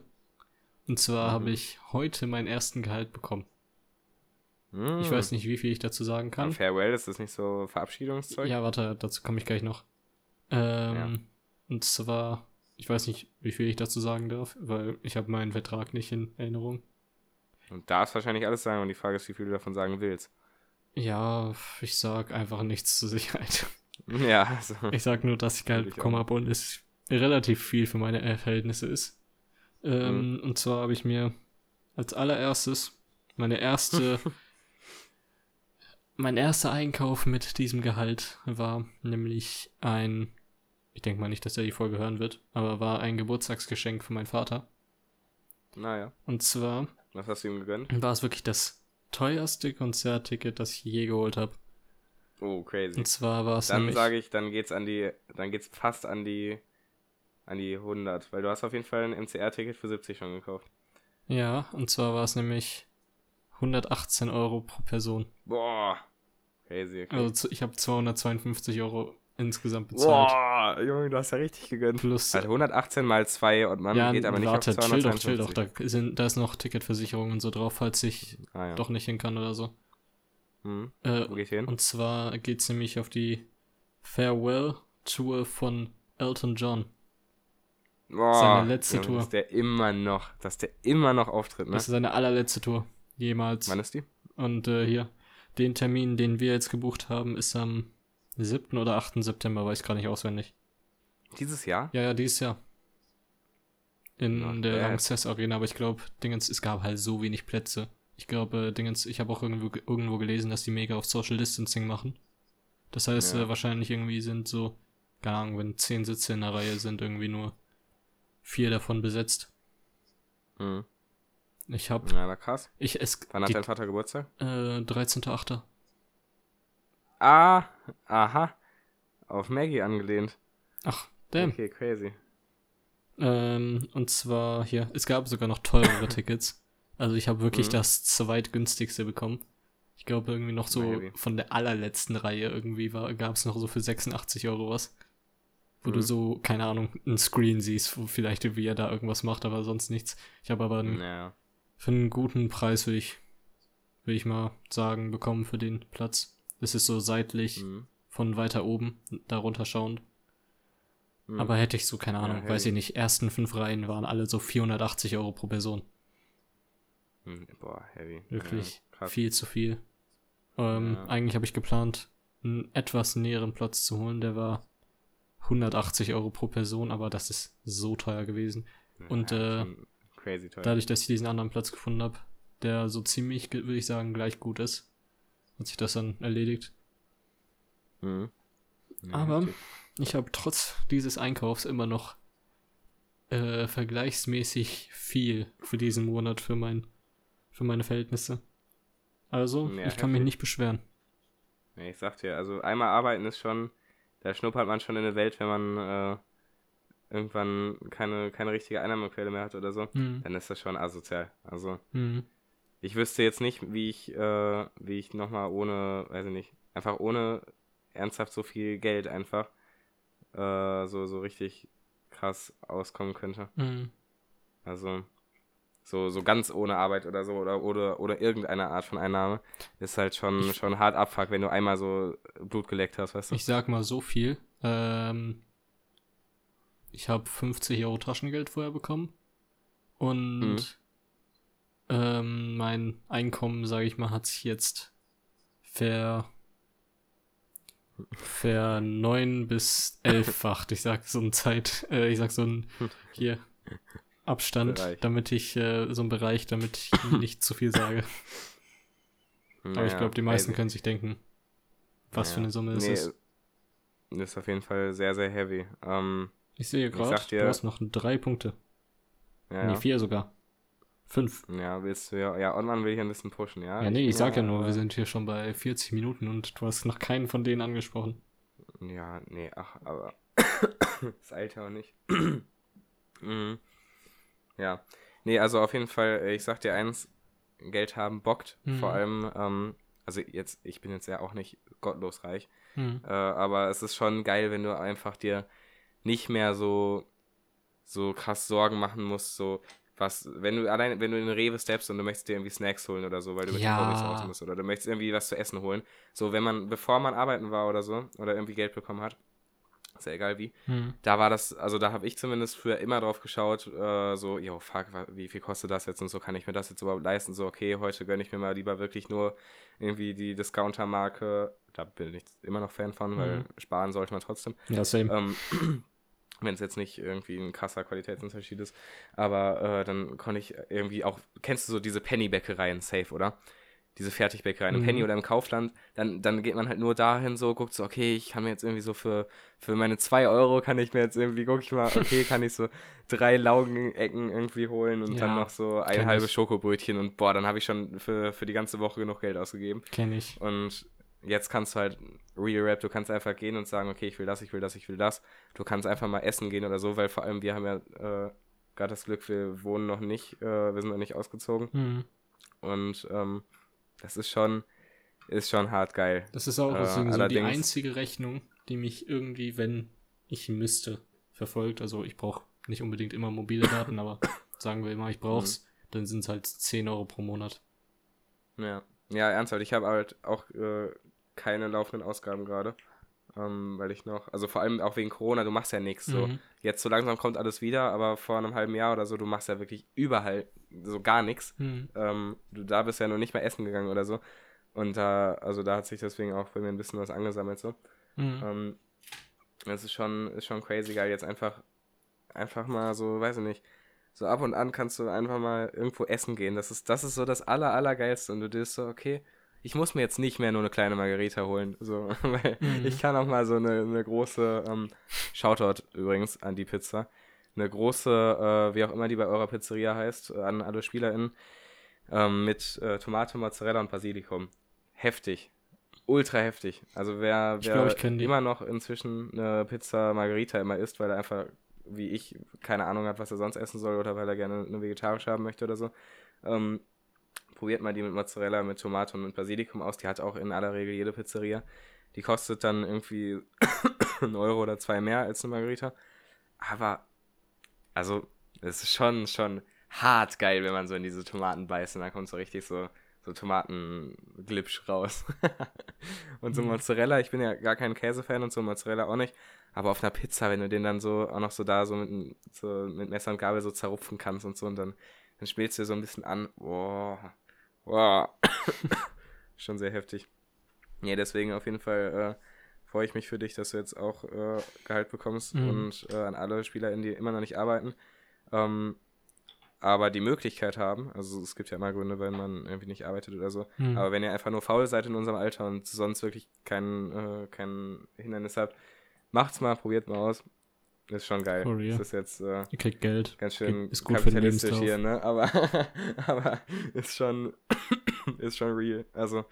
Und zwar Mhm. habe ich heute meinen ersten Gehalt bekommen. Mhm. Ich weiß nicht, wie viel ich dazu sagen Ja, kann. Farewell, ist das nicht so Verabschiedungszeug? Ja, warte, dazu komme ich gleich noch. Ähm, Ja. Und zwar, ich weiß nicht, wie viel ich dazu sagen darf, weil ich habe meinen Vertrag nicht in Erinnerung. Und darfst wahrscheinlich alles sagen und die Frage ist, wie viel du davon sagen willst. Ja, ich sag einfach nichts zur Sicherheit. Ja, also. Ich sag nur, dass ich Gehalt bekommen habe und es relativ viel für meine Verhältnisse ist. Ähm, Mhm. Und zwar habe ich mir als allererstes meine erste, mein erster Einkauf mit diesem Gehalt war nämlich ein, ich denke mal nicht, dass er die Folge hören wird, aber war ein Geburtstagsgeschenk für meinen Vater. Naja, Und zwar was hast du ihm gegönnt? war es wirklich das teuerste Konzertticket, das ich je geholt habe. Oh, crazy. Und zwar war es Dann sage ich, dann geht's an die, dann geht's fast an die, an die 100, weil du hast auf jeden Fall ein MCR-Ticket für 70 schon gekauft. ja, und zwar war es nämlich 118 Euro pro Person. Boah, crazy. Okay. Also ich habe 252 Euro insgesamt bezahlt. Boah, Junge, du hast ja richtig gegönnt. Plus, Also 118 mal 2 und man ja, geht aber nicht warte, auf chill doch, 252. chill doch. Da, sind, da ist noch Ticketversicherung und so drauf, falls ich Ah, ja. doch nicht hin kann oder so. Hm. Äh, Wo geht hin? und zwar geht es nämlich auf die Farewell Tour von Elton John. Boah, seine letzte Tour. Dass der immer noch, dass der immer noch auftritt, ne? Das ist seine allerletzte Tour jemals. Wann ist die? Und äh, hier, den Termin, den wir jetzt gebucht haben, ist am 7. oder 8. September, weiß ich gar nicht auswendig. Dieses Jahr? Ja, ja, dieses Jahr. In Not der bad. Lanxess Arena, aber ich glaube, Dingens, es gab halt so wenig Plätze. Ich glaube, Dingens, ich habe auch irgendwo, irgendwo gelesen, dass die mega auf Social Distancing machen. Das heißt, Ja. äh, wahrscheinlich irgendwie sind so, keine Ahnung, wenn zehn Sitze in der Reihe sind, irgendwie nur vier davon besetzt. Hm. Ich habe, Ja, aber krass. ich, es, Wann hat die, dein Vater Geburtstag? äh, 13.8. Ah, aha. Auf Maggie angelehnt. Ach, damn. Okay, crazy. Ähm, und zwar hier, es gab sogar noch teurere Tickets. Also ich habe wirklich Mhm. das zweitgünstigste bekommen. Ich glaube irgendwie noch so Na, von der allerletzten Reihe irgendwie war, gab es noch so für 86 Euro was. Wo du Mhm. so, keine Ahnung, ein Screen siehst, wo vielleicht wie er da irgendwas macht, aber sonst nichts. Ich habe aber einen, Naja. für einen guten Preis, will ich, will ich mal sagen, bekommen für den Platz. Das ist so seitlich Hm. von weiter oben, darunter schauend. Hm. Aber hätte ich so, keine Ja, Ahnung, heavy. weiß ich nicht, ersten fünf Reihen waren alle so 480 Euro pro Person. Hm, Boah, heavy. Wirklich Ja, viel zu viel. Ähm, Ja. Eigentlich habe ich geplant, einen etwas näheren Platz zu holen. Der war 180 Euro pro Person, aber das ist so teuer gewesen. und, Ja, äh, schon Crazy teuer. Dadurch, dass ich diesen anderen Platz gefunden habe, der so ziemlich, würde ich sagen, gleich gut ist, hat sich das dann erledigt. Hm. Ja, Aber- heftig. Ich habe trotz dieses Einkaufs immer noch äh, vergleichsmäßig viel für diesen Monat für mein für meine Verhältnisse. Also, Ja, ich kann mich nicht beschweren. Ja, ich sag dir, also einmal arbeiten ist schon, da schnuppert man schon in eine Welt, wenn man, äh, irgendwann keine, keine richtige Einnahmequelle mehr hat oder so, mhm. dann ist das schon asozial. Also mhm. ich wüsste jetzt nicht, wie ich, äh, wie ich nochmal ohne, weiß ich nicht, einfach ohne ernsthaft so viel Geld einfach äh, so, so richtig krass auskommen könnte. Mhm. Also so, so ganz ohne Arbeit oder so oder, oder, oder irgendeine Art von Einnahme ist halt schon, ich, schon hart abfuck, wenn du einmal so Blut geleckt hast, weißt du? Ich sag mal so viel. Ähm, ich habe 50 Euro Taschengeld vorher bekommen und mhm. ähm, mein Einkommen, sage ich mal, hat sich jetzt ver ver neun bis elffacht. Ich sag so ein Zeit, äh, ich sag so ein hier Abstand, Bereich. damit ich äh, so ein Bereich, damit ich nicht zu viel sage. Naja, Aber ich glaube, die meisten können sich denken, was naja. für eine Summe nee, ist es. Ist auf jeden Fall sehr, sehr heavy. Ähm, ich sehe gerade, du hast noch drei Punkte. Ja, nee, vier sogar. Fünf. Ja, willst du ja. Ja, Online will ich ein bisschen pushen, ja. Ja, nee, ich, ich sag ja nur, wir sind hier schon bei 40 Minuten und du hast noch keinen von denen angesprochen. Ja, nee, ach, aber. das Alter auch nicht. mhm. Ja. Nee, also auf jeden Fall, äh, ich sag dir eins, Geld haben bockt. Mhm. Vor allem, ähm, also jetzt, ich bin jetzt ja auch nicht gottlos reich. Mhm. Äh, aber es ist schon geil, wenn du einfach dir nicht mehr so, so krass Sorgen machen musst, so was, wenn du allein, wenn du in den Rewe steppst und du möchtest dir irgendwie Snacks holen oder so, weil du mit ja. den Hobbys raus musst oder du möchtest irgendwie was zu essen holen. So, wenn man, bevor man arbeiten war oder so, oder irgendwie Geld bekommen hat, ist ja egal wie, hm. da war das, also da habe ich zumindest früher immer drauf geschaut, äh, so, yo, fuck, wie viel kostet das jetzt und so, kann ich mir das jetzt überhaupt leisten? So, okay, heute gönne ich mir mal lieber wirklich nur irgendwie die Discounter-Marke, da bin ich immer noch Fan von, weil hm. sparen sollte man trotzdem. Ja, same. Ähm, wenn es jetzt nicht irgendwie ein krasser Qualitätsunterschied ist. Aber äh, dann konnte ich irgendwie auch, kennst du so diese Penny-Bäckereien safe, oder? Diese Fertigbäckereien mhm. im Penny oder im Kaufland, dann, dann geht man halt nur dahin so, guckt so, okay, ich kann mir jetzt irgendwie so für, für meine zwei Euro kann ich mir jetzt irgendwie, guck ich mal, okay, kann ich so drei Laugenecken irgendwie holen und ja, dann noch so ein halbes Schokobrötchen und boah, dann habe ich schon für, für die ganze Woche genug Geld ausgegeben. Kenn ich. Und jetzt kannst du halt Real Rap, du kannst einfach gehen und sagen, okay, ich will das, ich will das, ich will das. Du kannst einfach mal essen gehen oder so, weil vor allem wir haben ja äh, gerade das Glück, wir wohnen noch nicht, äh, wir sind noch nicht ausgezogen. Mhm. Und ähm, das ist schon, ist schon hart geil. Das ist auch äh, so die einzige Rechnung, die mich irgendwie, wenn ich müsste, verfolgt. Also ich brauche nicht unbedingt immer mobile Daten, aber sagen wir immer, ich brauch's, mhm. dann sind es halt 10 Euro pro Monat. Ja. Ja, ernsthaft, ich habe halt auch äh, keine laufenden Ausgaben gerade. Ähm, weil ich noch, also vor allem auch wegen Corona, du machst ja nichts. So. Mhm. Jetzt so langsam kommt alles wieder, aber vor einem halben Jahr oder so, du machst ja wirklich überall so gar nichts. Mhm. Ähm, du da bist ja noch nicht mal essen gegangen oder so. Und da, also da hat sich deswegen auch bei mir ein bisschen was angesammelt so. Mhm. Ähm, das ist schon, ist schon crazy geil, jetzt einfach, einfach mal so, weiß ich nicht, so ab und an kannst du einfach mal irgendwo essen gehen. Das ist, das ist so das aller, allergeilste. Und du denkst so, okay, ich muss mir jetzt nicht mehr nur eine kleine Margarita holen. So, weil mhm. ich kann auch mal so eine, eine große, ähm, Shoutout übrigens an die Pizza. Eine große, äh, wie auch immer die bei eurer Pizzeria heißt, äh, an alle SpielerInnen, ähm, mit äh, Tomate, Mozzarella und Basilikum. Heftig. Ultra heftig. Also wer, wer ich glaub, ich immer noch inzwischen eine Pizza Margarita immer isst, weil er einfach wie ich keine Ahnung hat, was er sonst essen soll oder weil er gerne eine vegetarische haben möchte oder so. Ähm, probiert mal die mit Mozzarella, mit Tomate und mit Basilikum aus. Die hat auch in aller Regel jede Pizzeria. Die kostet dann irgendwie einen Euro oder zwei mehr als eine Margarita. Aber, also, es ist schon, schon hart geil, wenn man so in diese Tomaten beißt und dann kommt so richtig so, so Tomatenglipsch raus. und so mhm. Mozzarella, ich bin ja gar kein Käsefan und so Mozzarella auch nicht. Aber auf einer Pizza, wenn du den dann so auch noch so da so mit, so mit Messer und Gabel so zerrupfen kannst und so und dann, dann spielst du dir so ein bisschen an. Boah. Boah. Schon sehr heftig. Ja, deswegen auf jeden Fall äh, freue ich mich für dich, dass du jetzt auch äh, Gehalt bekommst mhm. und äh, an alle SpielerInnen, die immer noch nicht arbeiten. Ähm, aber die Möglichkeit haben, also es gibt ja immer Gründe, wenn man irgendwie nicht arbeitet oder so, mhm. aber wenn ihr einfach nur faul seid in unserem Alter und sonst wirklich kein, äh, kein Hindernis habt, Macht's mal, probiert mal aus. Ist schon geil. Yeah. Das ist jetzt äh, Ihr kriegt Geld. Ganz schön ist gut kapitalistisch für hier, ne? Aber, aber ist schon ist schon real. Also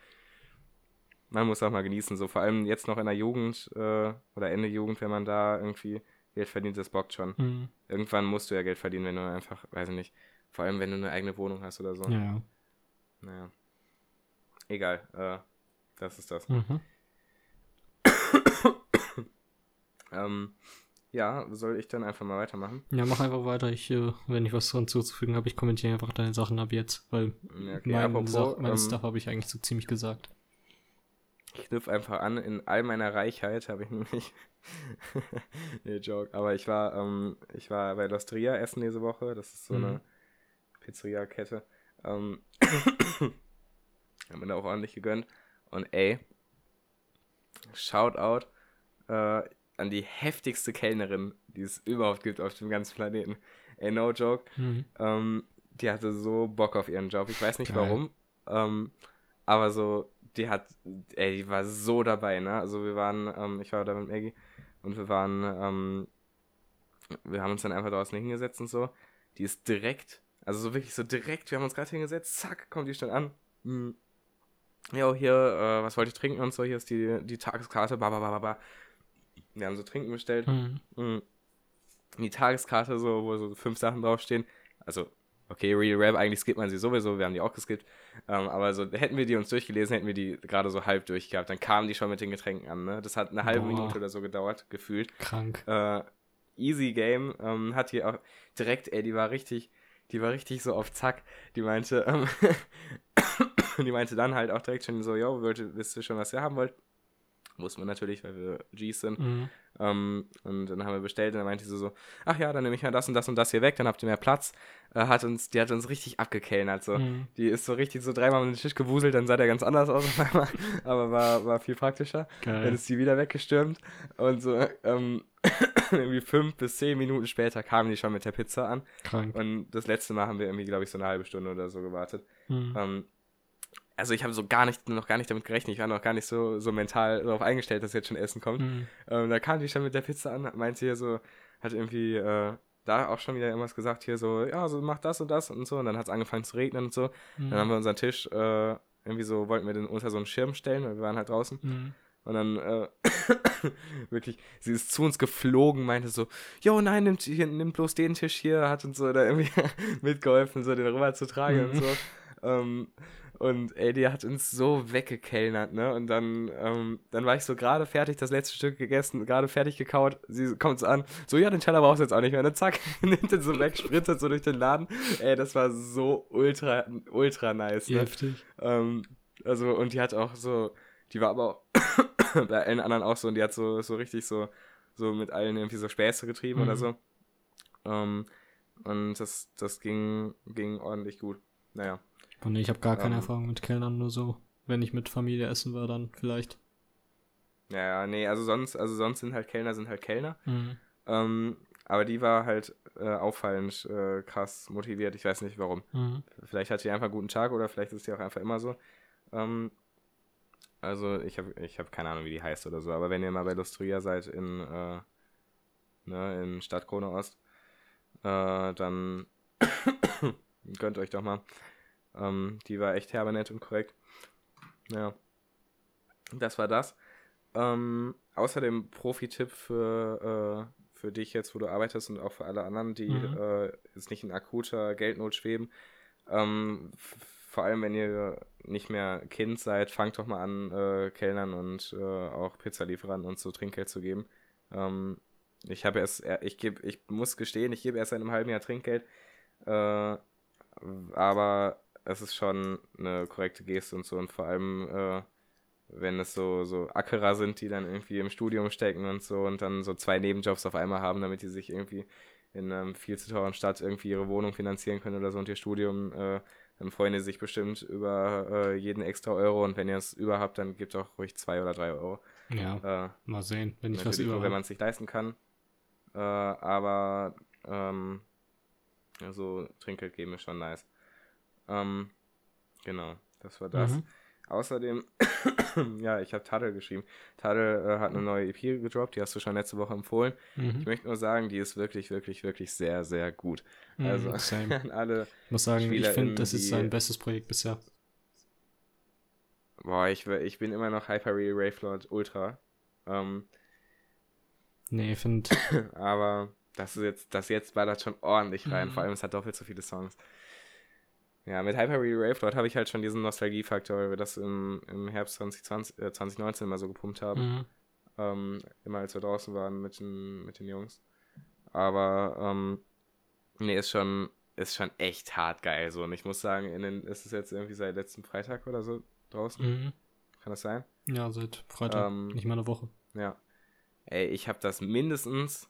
man muss auch mal genießen. So vor allem jetzt noch in der Jugend äh, oder Ende Jugend, wenn man da irgendwie Geld verdient, das bockt schon. Mhm. Irgendwann musst du ja Geld verdienen, wenn du einfach, weiß ich nicht, vor allem wenn du eine eigene Wohnung hast oder so. Ja. Naja. Egal, äh, das ist das. Mhm. ähm, ja, soll ich dann einfach mal weitermachen? Ja, mach einfach weiter. Ich, äh, wenn ich was hinzuzufügen habe, ich kommentiere einfach deine Sachen ab jetzt, weil okay, mein, apropos, Sa mein ähm, Stuff habe ich eigentlich so ziemlich gesagt. Ich knüpfe einfach an, in all meiner Reichheit habe ich nämlich. nee, Joke. Aber ich war, ähm, ich war bei Lostria essen diese Woche. Das ist so mhm. eine Pizzeria-Kette. Ähm, haben mir da auch ordentlich gegönnt. Und ey, Shoutout äh, an die heftigste Kellnerin, die es überhaupt gibt auf dem ganzen Planeten. Ey, no joke. Mhm. Ähm, die hatte so Bock auf ihren Job. Ich weiß nicht Geil. warum. Ähm, aber so, die hat, ey, die war so dabei, ne? Also wir waren, ähm, ich war da mit Maggie und wir waren, ähm, wir haben uns dann einfach draußen hingesetzt und so. Die ist direkt, also so wirklich so direkt, wir haben uns gerade hingesetzt, zack, kommt die schon an. Hm. Jo, hier, äh, was wollte ich trinken und so, hier ist die, die Tageskarte, ba, ba, ba, ba. Wir haben so Trinken bestellt. Mhm. Die Tageskarte, so, wo so fünf Sachen draufstehen. Also, okay, Real Rap, eigentlich skippt man sie sowieso, wir haben die auch geskippt. Ähm, aber so, hätten wir die uns durchgelesen, hätten wir die gerade so halb durchgehabt. Dann kamen die schon mit den Getränken an, ne? Das hat eine halbe Boah. Minute oder so gedauert, gefühlt. Krank. Äh, easy Game. Ähm, hat die auch direkt, ey, die war richtig, die war richtig so auf Zack. Die meinte, ähm, die meinte dann halt auch direkt schon so, yo, wisst ihr schon, was ihr haben wollt? Wussten wir natürlich, weil wir Gs sind. Mhm. Ähm, und dann haben wir bestellt und dann meinte sie so, ach ja, dann nehme ich mal das und das und das hier weg, dann habt ihr mehr Platz. Äh, hat uns, die hat uns richtig abgekellnert. So. Mhm. Die ist so richtig so dreimal um den Tisch gewuselt, dann sah der ganz anders aus. Aber war, war viel praktischer. Geil. Dann ist die wieder weggestürmt. Und so, ähm, irgendwie fünf bis zehn Minuten später kamen die schon mit der Pizza an. Krank. Und das letzte Mal haben wir irgendwie, glaube ich, so eine halbe Stunde oder so gewartet. Mhm. Ähm, also ich habe so gar nicht, noch gar nicht damit gerechnet. Ich war noch gar nicht so, so mental darauf eingestellt, dass jetzt schon Essen kommt. Mhm. Ähm, da kam die schon mit der Pizza an, meinte hier so, hat irgendwie äh, da auch schon wieder irgendwas gesagt, hier so, ja, so mach das und das und so. Und dann hat es angefangen zu regnen und so. Mhm. Dann haben wir unseren Tisch äh, irgendwie so, wollten wir den unter so einen Schirm stellen, weil wir waren halt draußen. Mhm. Und dann äh, wirklich, sie ist zu uns geflogen, meinte so, jo, nein, nimm, hier, nimm bloß den Tisch hier, hat uns so da irgendwie mitgeholfen, so den rüber zu tragen mhm. und so. Ähm, und ey, die hat uns so weggekellnert, ne? Und dann, ähm, dann war ich so gerade fertig, das letzte Stück gegessen, gerade fertig gekaut. Sie kommt so an, so, ja, den Teller brauchst du jetzt auch nicht mehr. Und dann zack, nimmt den so weg, sprintet so durch den Laden. Ey, das war so ultra, ultra nice, ne? Heftig. Ähm, also, und die hat auch so, die war aber auch bei allen anderen auch so, und die hat so, so richtig so, so mit allen irgendwie so Späße getrieben mhm. oder so. Ähm, und das, das ging, ging ordentlich gut. Naja. Und nee, ich habe gar keine ähm, Erfahrung mit Kellnern, nur so, wenn ich mit Familie essen war, dann vielleicht. Ja, nee, also sonst, also sonst sind halt Kellner, sind halt Kellner. Mhm. Ähm, aber die war halt äh, auffallend äh, krass motiviert. Ich weiß nicht warum. Mhm. Vielleicht hat sie einfach einen guten Tag oder vielleicht ist sie auch einfach immer so. Ähm, also ich habe ich hab keine Ahnung, wie die heißt oder so. Aber wenn ihr mal bei Lustria seid in, äh, ne, in Stadt Krone Ost, äh, dann gönnt euch doch mal. Ähm, die war echt herbe nett und korrekt. Ja. Das war das. Ähm, außerdem Profi-Tipp für, äh, für dich jetzt, wo du arbeitest und auch für alle anderen, die mhm. äh, jetzt nicht in akuter Geldnot schweben. Ähm, vor allem, wenn ihr nicht mehr Kind seid, fangt doch mal an, äh, Kellnern und äh, auch Pizzalieferern und so Trinkgeld zu geben. Ähm, ich habe erst, ich gebe, ich muss gestehen, ich gebe erst seit einem halben Jahr Trinkgeld. Äh, aber es ist schon eine korrekte Geste und so und vor allem, äh, wenn es so, so Ackerer sind, die dann irgendwie im Studium stecken und so und dann so zwei Nebenjobs auf einmal haben, damit die sich irgendwie in einer viel zu teuren Stadt irgendwie ihre Wohnung finanzieren können oder so und ihr Studium, äh, dann freuen die sich bestimmt über äh, jeden extra Euro und wenn ihr es über habt, dann gebt auch ruhig zwei oder drei Euro. Ja, äh, mal sehen, wenn ich was über Wenn man es sich leisten kann. Äh, aber ähm, also Trinkgeld geben ist schon nice. Ähm, genau, das war das. Mhm. Außerdem, ja, ich habe Tadel geschrieben. Tadel äh, hat eine neue EP gedroppt, die hast du schon letzte Woche empfohlen. Mhm. Ich möchte nur sagen, die ist wirklich, wirklich, wirklich sehr, sehr gut. Mhm, also an alle. Ich muss sagen, ich finde, das ist sein bestes Projekt bisher. Boah, ich, ich bin immer noch Hyper Real Rave Lord Ultra. Ähm, Nee, finde. Aber das ist jetzt, das jetzt ballert schon ordentlich rein. Mhm. Vor allem, es hat doppelt so viele Songs. Ja, mit Hyper Rave, dort habe ich halt schon diesen Nostalgiefaktor, weil wir das im, im Herbst 2020, äh, 2019 immer so gepumpt haben. Mhm. Ähm, immer als wir draußen waren mit den, mit den Jungs. Aber, ähm, nee, ist schon, ist schon echt hart geil so. Und ich muss sagen, in den, ist es jetzt irgendwie seit letzten Freitag oder so draußen? Mhm. Kann das sein? Ja, seit Freitag. Ähm, nicht mal eine Woche. Ja. Ey, ich habe das mindestens,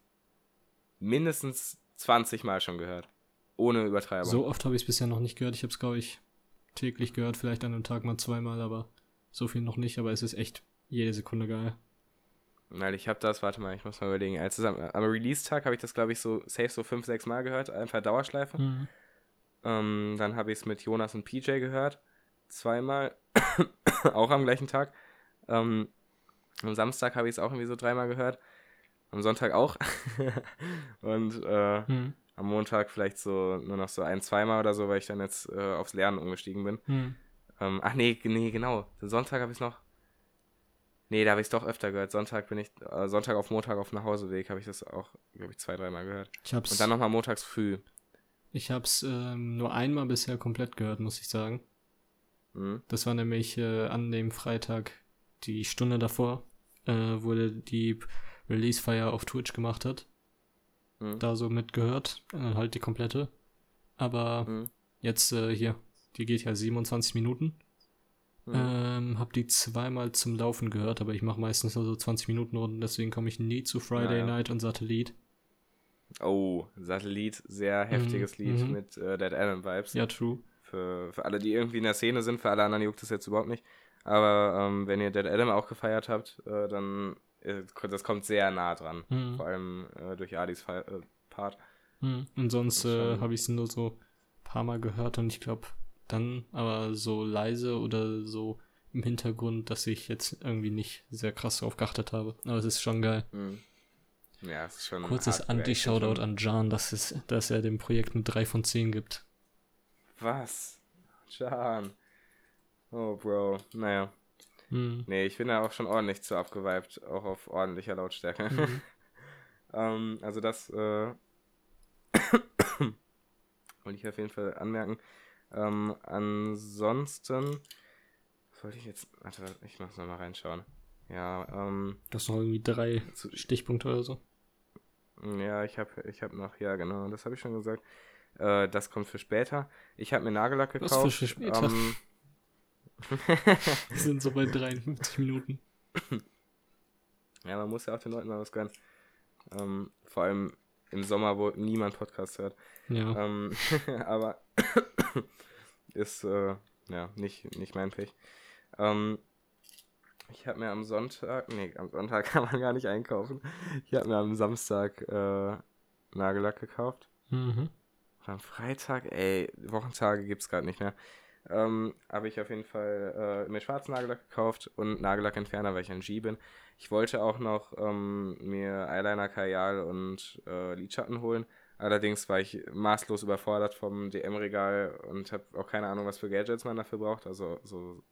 mindestens 20 Mal schon gehört. Ohne Übertreibung. So oft habe ich es bisher noch nicht gehört. Ich habe es, glaube ich, täglich gehört. Vielleicht an einem Tag mal zweimal, aber so viel noch nicht. Aber es ist echt jede Sekunde geil. Weil ich habe das, warte mal, ich muss mal überlegen. Als es am, am Release-Tag habe ich das, glaube ich, so safe so 5, 6 Mal gehört. Einfach Dauerschleife. Mhm. Ähm, dann habe ich es mit Jonas und PJ gehört. Zweimal. auch am gleichen Tag. Ähm, am Samstag habe ich es auch irgendwie so dreimal gehört. Am Sonntag auch. und äh, Mhm. Am Montag vielleicht so nur noch so ein, zweimal oder so, weil ich dann jetzt äh, aufs Lernen umgestiegen bin. Mhm. Ähm, ach nee, nee, genau. Den Sonntag habe ich es noch. Nee, da habe ich es doch öfter gehört. Sonntag bin ich, äh, Sonntag auf Montag auf dem Nachhauseweg habe ich das auch, glaube ich, zwei, dreimal gehört. Ich hab's, Und dann nochmal montags früh. ich hab's ähm, nur einmal bisher komplett gehört, muss ich sagen. Mhm. Das war nämlich äh, an dem Freitag die Stunde davor, äh, wo der die Release-Feier auf Twitch gemacht hat. Mhm. Da so mitgehört, äh, halt die komplette. Aber Mhm. jetzt äh, hier, die geht ja 27 Minuten. Mhm. Ähm, hab die zweimal zum Laufen gehört, aber ich mache meistens nur so 20 Minuten Runden, deswegen komme ich nie zu Friday Ja, ja. Night und Satellit. Oh, Satellit, sehr heftiges Mhm, Lied mhm. mit äh, Dead Adam Vibes. Ja, true. Für, für alle, die irgendwie in der Szene sind, für alle anderen juckt das jetzt überhaupt nicht. Aber ähm, wenn ihr Dead Adam auch gefeiert habt, äh, dann das kommt sehr nah dran. Mhm. Vor allem äh, durch Adis Fe äh, Part. Hm. Und sonst äh, habe ich es nur so ein paar Mal gehört und ich glaube dann aber so leise oder so im Hintergrund, dass ich jetzt irgendwie nicht sehr krass drauf geachtet habe. Aber es ist schon geil. Mhm. Ja, es ist schon. Kurzes Anti-Shoutout an Jan, dass, es, dass er dem Projekt eine 3 von 10 gibt. Was? Jan. Oh, Bro. Naja. Hm. Nee, ich bin da auch schon ordentlich zu abgeweibt, auch auf ordentlicher Lautstärke. Mhm. ähm, also das äh, wollte ich auf jeden Fall anmerken. Ähm, ansonsten was wollte ich jetzt. Warte, ich muss nochmal reinschauen. Ja, ähm, Du hast noch irgendwie drei Stichpunkte oder so. ja, ich habe ich hab noch, ja genau, das habe ich schon gesagt. Äh, das kommt für später. Ich habe mir Nagellack Was gekauft. für später? Ähm, Wir sind so bei 53 Minuten. Ja, man muss ja auch den Leuten mal was gönnen. Ähm, vor allem im Sommer, wo niemand Podcast hört. Ja. Ähm, aber ist äh, ja nicht, nicht mein Pech. Ähm, ich habe mir am Sonntag, nee, am Sonntag kann man gar nicht einkaufen. Ich habe mir am Samstag äh, Nagellack gekauft. Mhm. Am Freitag, ey, Wochentage gibt's gerade nicht mehr. Ähm, habe ich auf jeden Fall äh, mir schwarzen Nagellack gekauft und Nagellackentferner, weil ich ein G bin. Ich wollte auch noch ähm, mir Eyeliner, Kajal und äh, Lidschatten holen. Allerdings war ich maßlos überfordert vom DM-Regal und habe auch keine Ahnung, was für Gadgets man dafür braucht. Also so,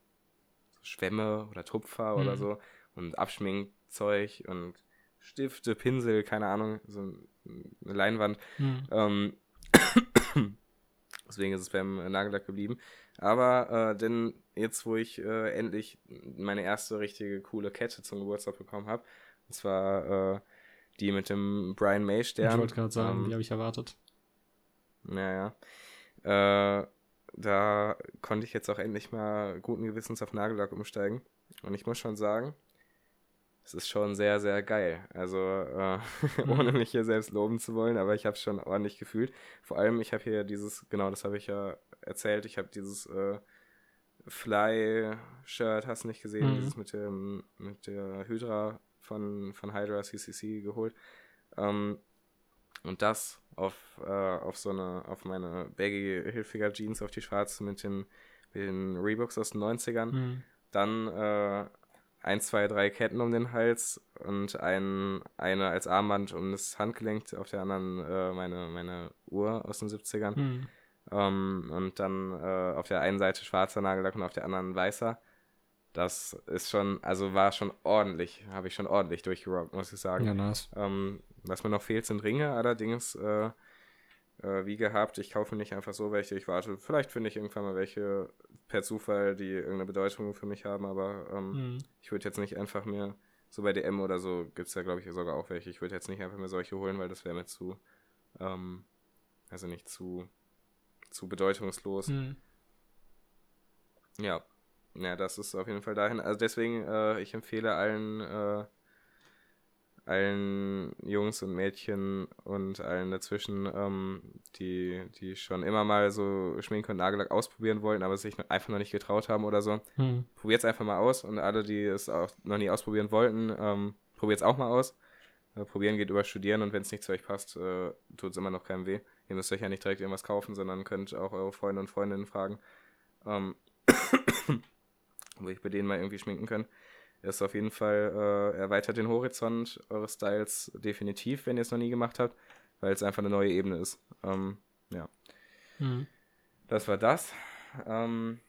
Schwämme oder Tupfer oder Mhm. so und Abschminkzeug und Stifte, Pinsel, keine Ahnung, so eine Leinwand. Mhm. Ähm, deswegen ist es beim Nagellack geblieben. Aber äh, denn jetzt, wo ich äh, endlich meine erste richtige coole Kette zum Geburtstag bekommen habe, und zwar äh, die mit dem Brian May Stern. Ich wollte gerade sagen, ähm, die habe ich erwartet. naja. Äh, da konnte ich jetzt auch endlich mal guten Gewissens auf Nagellack umsteigen. Und ich muss schon sagen, es ist schon sehr, sehr geil. Also, äh, ohne mich hier selbst loben zu wollen, aber ich habe es schon ordentlich gefühlt. Vor allem, ich habe hier dieses, genau, das habe ich ja erzählt, ich habe dieses äh, Fly-Shirt, hast du nicht gesehen, Mhm. dieses mit, dem, mit der Hydra von, von Hydra CCC geholt. Ähm, und das auf, äh, auf so eine, auf meine baggy Hilfiger Jeans, auf die schwarze mit den, mit den Reeboks aus den 90ern. Mhm. Dann äh, ein, zwei, drei Ketten um den Hals und ein, eine als Armband um das Handgelenk, auf der anderen äh, meine, meine Uhr aus den 70ern. Mhm. Ähm, und dann äh, auf der einen Seite schwarzer Nagellack und auf der anderen weißer. das ist schon, also war schon ordentlich, habe ich schon ordentlich durchgerockt, muss ich sagen. Ja, nice. Ähm, was mir noch fehlt, sind Ringe, allerdings, äh, äh, wie gehabt, ich kaufe nicht einfach so welche, ich warte, vielleicht finde ich irgendwann mal welche per Zufall, die irgendeine Bedeutung für mich haben, aber ähm, mhm. ich würde jetzt nicht einfach mir, so bei DM oder so gibt es ja, glaube ich, sogar auch welche, ich würde jetzt nicht einfach mir solche holen, weil das wäre mir zu, ähm, also nicht zu, zu bedeutungslos. Mhm. Ja, ja, das ist auf jeden Fall dahin. Also deswegen, äh, ich empfehle allen, äh, allen Jungs und Mädchen und allen dazwischen, ähm, die, die schon immer mal so Schminke und Nagellack ausprobieren wollten, aber sich einfach noch nicht getraut haben oder so. Hm. Probiert es einfach mal aus und alle, die es auch noch nie ausprobieren wollten, ähm, probiert es auch mal aus. Äh, probieren geht über Studieren und wenn es nicht zu euch passt, äh, tut es immer noch keinem weh. Ihr müsst euch ja nicht direkt irgendwas kaufen, sondern könnt auch eure Freunde und Freundinnen fragen. Ähm, wo ich bei denen mal irgendwie schminken kann. Ist auf jeden Fall, äh, erweitert den Horizont eures Styles definitiv, wenn ihr es noch nie gemacht habt, weil es einfach eine neue Ebene ist. Ähm, ja. Mhm. Das war das. Ähm,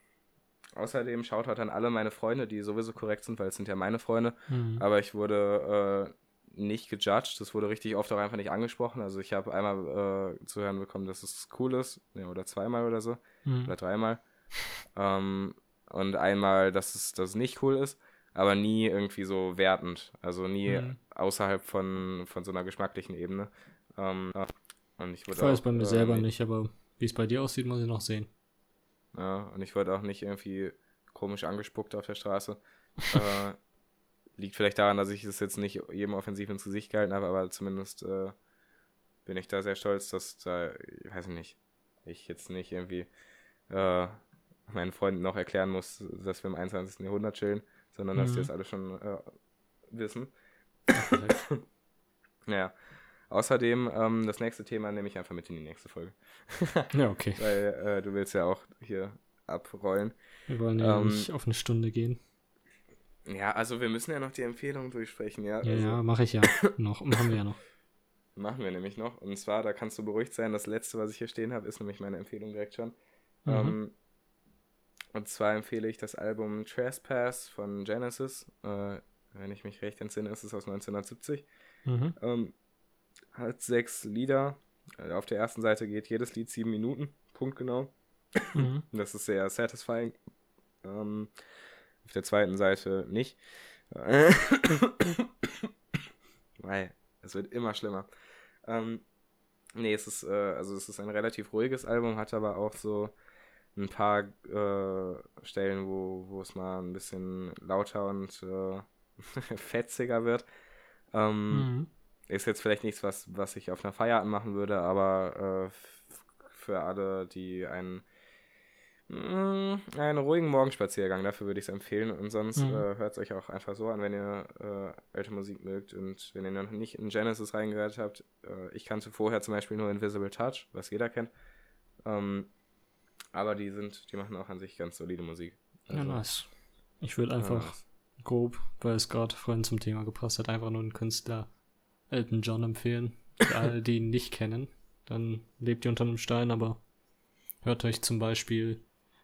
außerdem schaut halt an alle meine Freunde, die sowieso korrekt sind, weil es sind ja meine Freunde. Mhm. Aber ich wurde äh, nicht gejudged. Das wurde richtig oft auch einfach nicht angesprochen. Also ich habe einmal äh, zu hören bekommen, dass es cool ist. Ja, oder zweimal oder so. Mhm. Oder dreimal. Ähm, und einmal, dass es, dass es nicht cool ist, aber nie irgendwie so wertend. Also nie mhm. außerhalb von, von so einer geschmacklichen Ebene. Ähm, und ich, ich weiß bei mir äh, selber nicht, aber wie es bei dir aussieht, muss ich noch sehen. Ja, und ich wurde auch nicht irgendwie komisch angespuckt auf der Straße. äh, liegt vielleicht daran, dass ich es jetzt nicht jedem offensiv ins Gesicht gehalten habe, aber zumindest äh, bin ich da sehr stolz, dass da, ich weiß nicht, ich jetzt nicht irgendwie äh, meinen Freunden noch erklären muss, dass wir im 21. Jahrhundert chillen, sondern mhm. dass die das alle schon äh, wissen. ja. Außerdem, ähm, das nächste Thema nehme ich einfach mit in die nächste Folge. ja, okay. Weil äh, du willst ja auch hier abrollen. Wir wollen ja ähm, nicht auf eine Stunde gehen. Ja, also wir müssen ja noch die Empfehlung durchsprechen, ja. Ja, also, ja, mache ich ja noch. Machen wir ja noch. Machen wir nämlich noch. Und zwar, da kannst du beruhigt sein, das letzte, was ich hier stehen habe, ist nämlich meine Empfehlung direkt schon. Mhm. Ähm, und zwar empfehle ich das Album Trespass von Genesis. Äh, wenn ich mich recht entsinne, ist es aus 1970. Mhm. Ähm, hat sechs Lieder. Äh, auf der ersten Seite geht jedes Lied sieben Minuten, punktgenau. Mhm. Das ist sehr satisfying. Ähm, auf der zweiten Seite nicht. Weil es wird immer schlimmer. Ähm, nee, es ist, äh, also es ist ein relativ ruhiges Album, hat aber auch so ein paar äh, Stellen, wo, wo es mal ein bisschen lauter und äh, fetziger wird. Ähm, mhm. Ist jetzt vielleicht nichts, was, was ich auf einer Feier anmachen würde, aber äh, für alle, die einen, mh, mm, einen ruhigen Morgenspaziergang, dafür würde ich es empfehlen. Und sonst mhm. äh, hört es euch auch einfach so an, wenn ihr äh, alte Musik mögt und wenn ihr noch nicht in Genesis reingehört habt. Äh, ich kannte vorher zum Beispiel nur Invisible Touch, was jeder kennt. Ähm, aber die sind, die machen auch an sich ganz solide Musik. Also, ja, nice. Ich würde einfach ja, grob, weil es gerade vorhin zum Thema gepasst hat, einfach nur einen Künstler Elton John empfehlen. Für alle, die ihn nicht kennen, dann lebt ihr unter einem Stein, aber hört euch zum Beispiel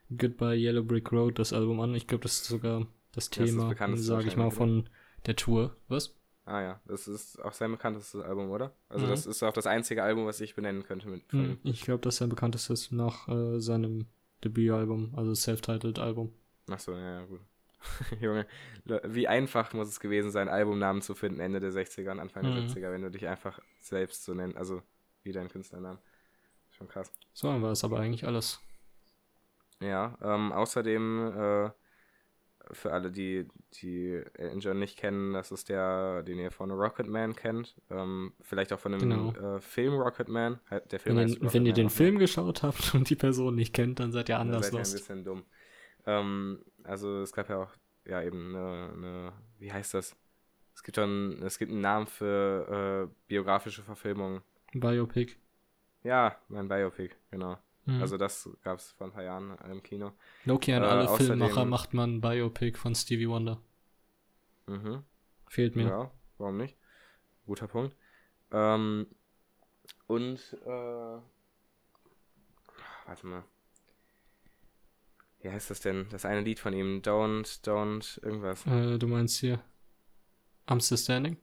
Goodbye Yellow Brick Road, das Album an. Ich glaube, das ist sogar das Thema, sage ich mal, von der Tour. Was? Ah ja, das ist auch sein bekanntestes Album, oder? Also mhm. das ist auch das einzige Album, was ich benennen könnte mit mhm. Ich glaube, das ist sein bekanntestes nach äh, seinem Debütalbum, also Self-Titled Album. Ach so, ja, ja, gut. Junge, wie einfach muss es gewesen sein, Albumnamen zu finden, Ende der 60er und Anfang mhm. der 70er, wenn du dich einfach selbst so nennst, also wie dein Künstlernamen. Schon krass. So war es aber eigentlich alles. Ja, ähm, außerdem äh, für alle, die, die John nicht kennen, das ist der, den ihr von Rocketman kennt. Ähm, vielleicht auch von dem genau. äh, Film Rocketman. Der Film wenn, wenn ihr den Film geschaut habt und die Person nicht kennt, dann seid ihr anders dann seid ihr ein bisschen dumm. Ähm, also es gab ja auch, ja eben eine, eine wie heißt das? Es gibt schon, es gibt einen Namen für äh, biografische Verfilmungen. Biopic. Ja, mein Biopic, genau. Mhm. Also das gab es vor ein paar Jahren im Kino. Loki an äh, alle Filmmacher macht man ein Biopic von Stevie Wonder. Mhm. Fehlt mir. Ja, warum nicht? Guter Punkt. Ähm, und, äh, warte mal. wie heißt das denn? Das eine Lied von ihm, Don't, Don't, irgendwas. Äh, du meinst hier I'm Still Standing?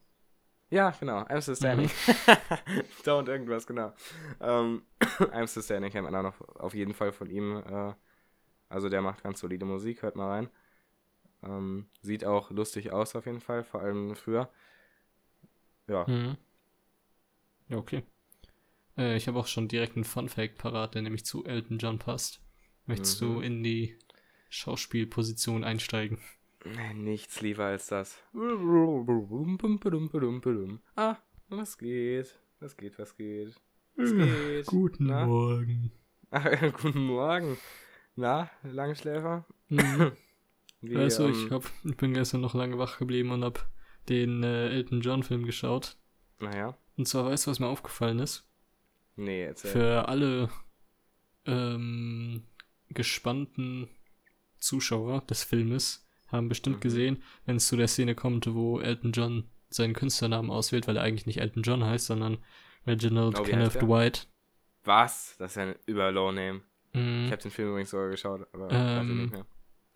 Ja, genau, I'm Still Standing. Don't irgendwas, genau. Ähm, I'm Still Standing kennt man auch noch auf jeden Fall von ihm. Äh, also der macht ganz solide Musik, hört mal rein. Ähm, sieht auch lustig aus auf jeden Fall, vor allem früher. Ja. Mhm. Ja, okay. Äh, ich habe auch schon direkt einen Fun-Fact parat, der nämlich zu Elton John passt. Möchtest mhm. du in die Schauspielposition einsteigen? Nichts lieber als das. Ah, was geht? Was geht, was geht? Was geht? Guten Na? Morgen. Ach, guten Morgen. Na, Langschläfer? Mhm. Wie, also, ähm, ich, hab, ich bin gestern noch lange wach geblieben und hab den äh, Elton John Film geschaut. Naja. Und zwar, weißt du, was mir aufgefallen ist? Nee, erzähl. Für alle ähm, gespannten Zuschauer des Filmes haben bestimmt mhm. gesehen, wenn es zu der Szene kommt, wo Elton John seinen Künstlernamen auswählt, weil er eigentlich nicht Elton John heißt, sondern Reginald oh, Kenneth Dwight. Was? Das ist ja ein Überlow-Name. Mhm. Ich habe den Film übrigens sogar geschaut, aber ähm, nicht mehr.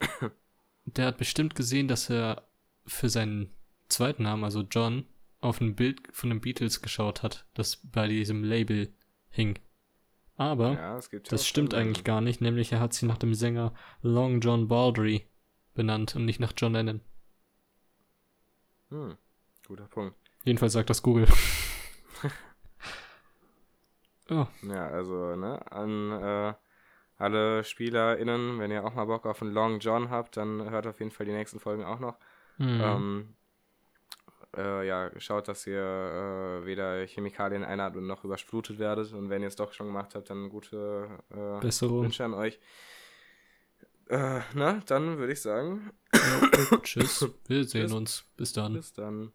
der hat bestimmt gesehen, dass er für seinen zweiten Namen, also John, auf ein Bild von den Beatles geschaut hat, das bei diesem Label hing. Aber ja, das, das stimmt eigentlich gar nicht, nämlich er hat sie nach dem Sänger Long John Baldry benannt und nicht nach John Lennon. Hm, guter Punkt. Jedenfalls sagt das Google. oh. Ja, also, ne, an äh, alle SpielerInnen, wenn ihr auch mal Bock auf einen Long John habt, dann hört auf jeden Fall die nächsten Folgen auch noch. Mhm. Ähm, äh, ja, schaut, dass ihr äh, weder Chemikalien einatmet noch überflutet werdet. Und wenn ihr es doch schon gemacht habt, dann gute äh, Wünsche an euch. Äh, na, dann würde ich sagen. Tschüss. Wir sehen Tschüss. uns. Bis dann. Bis dann.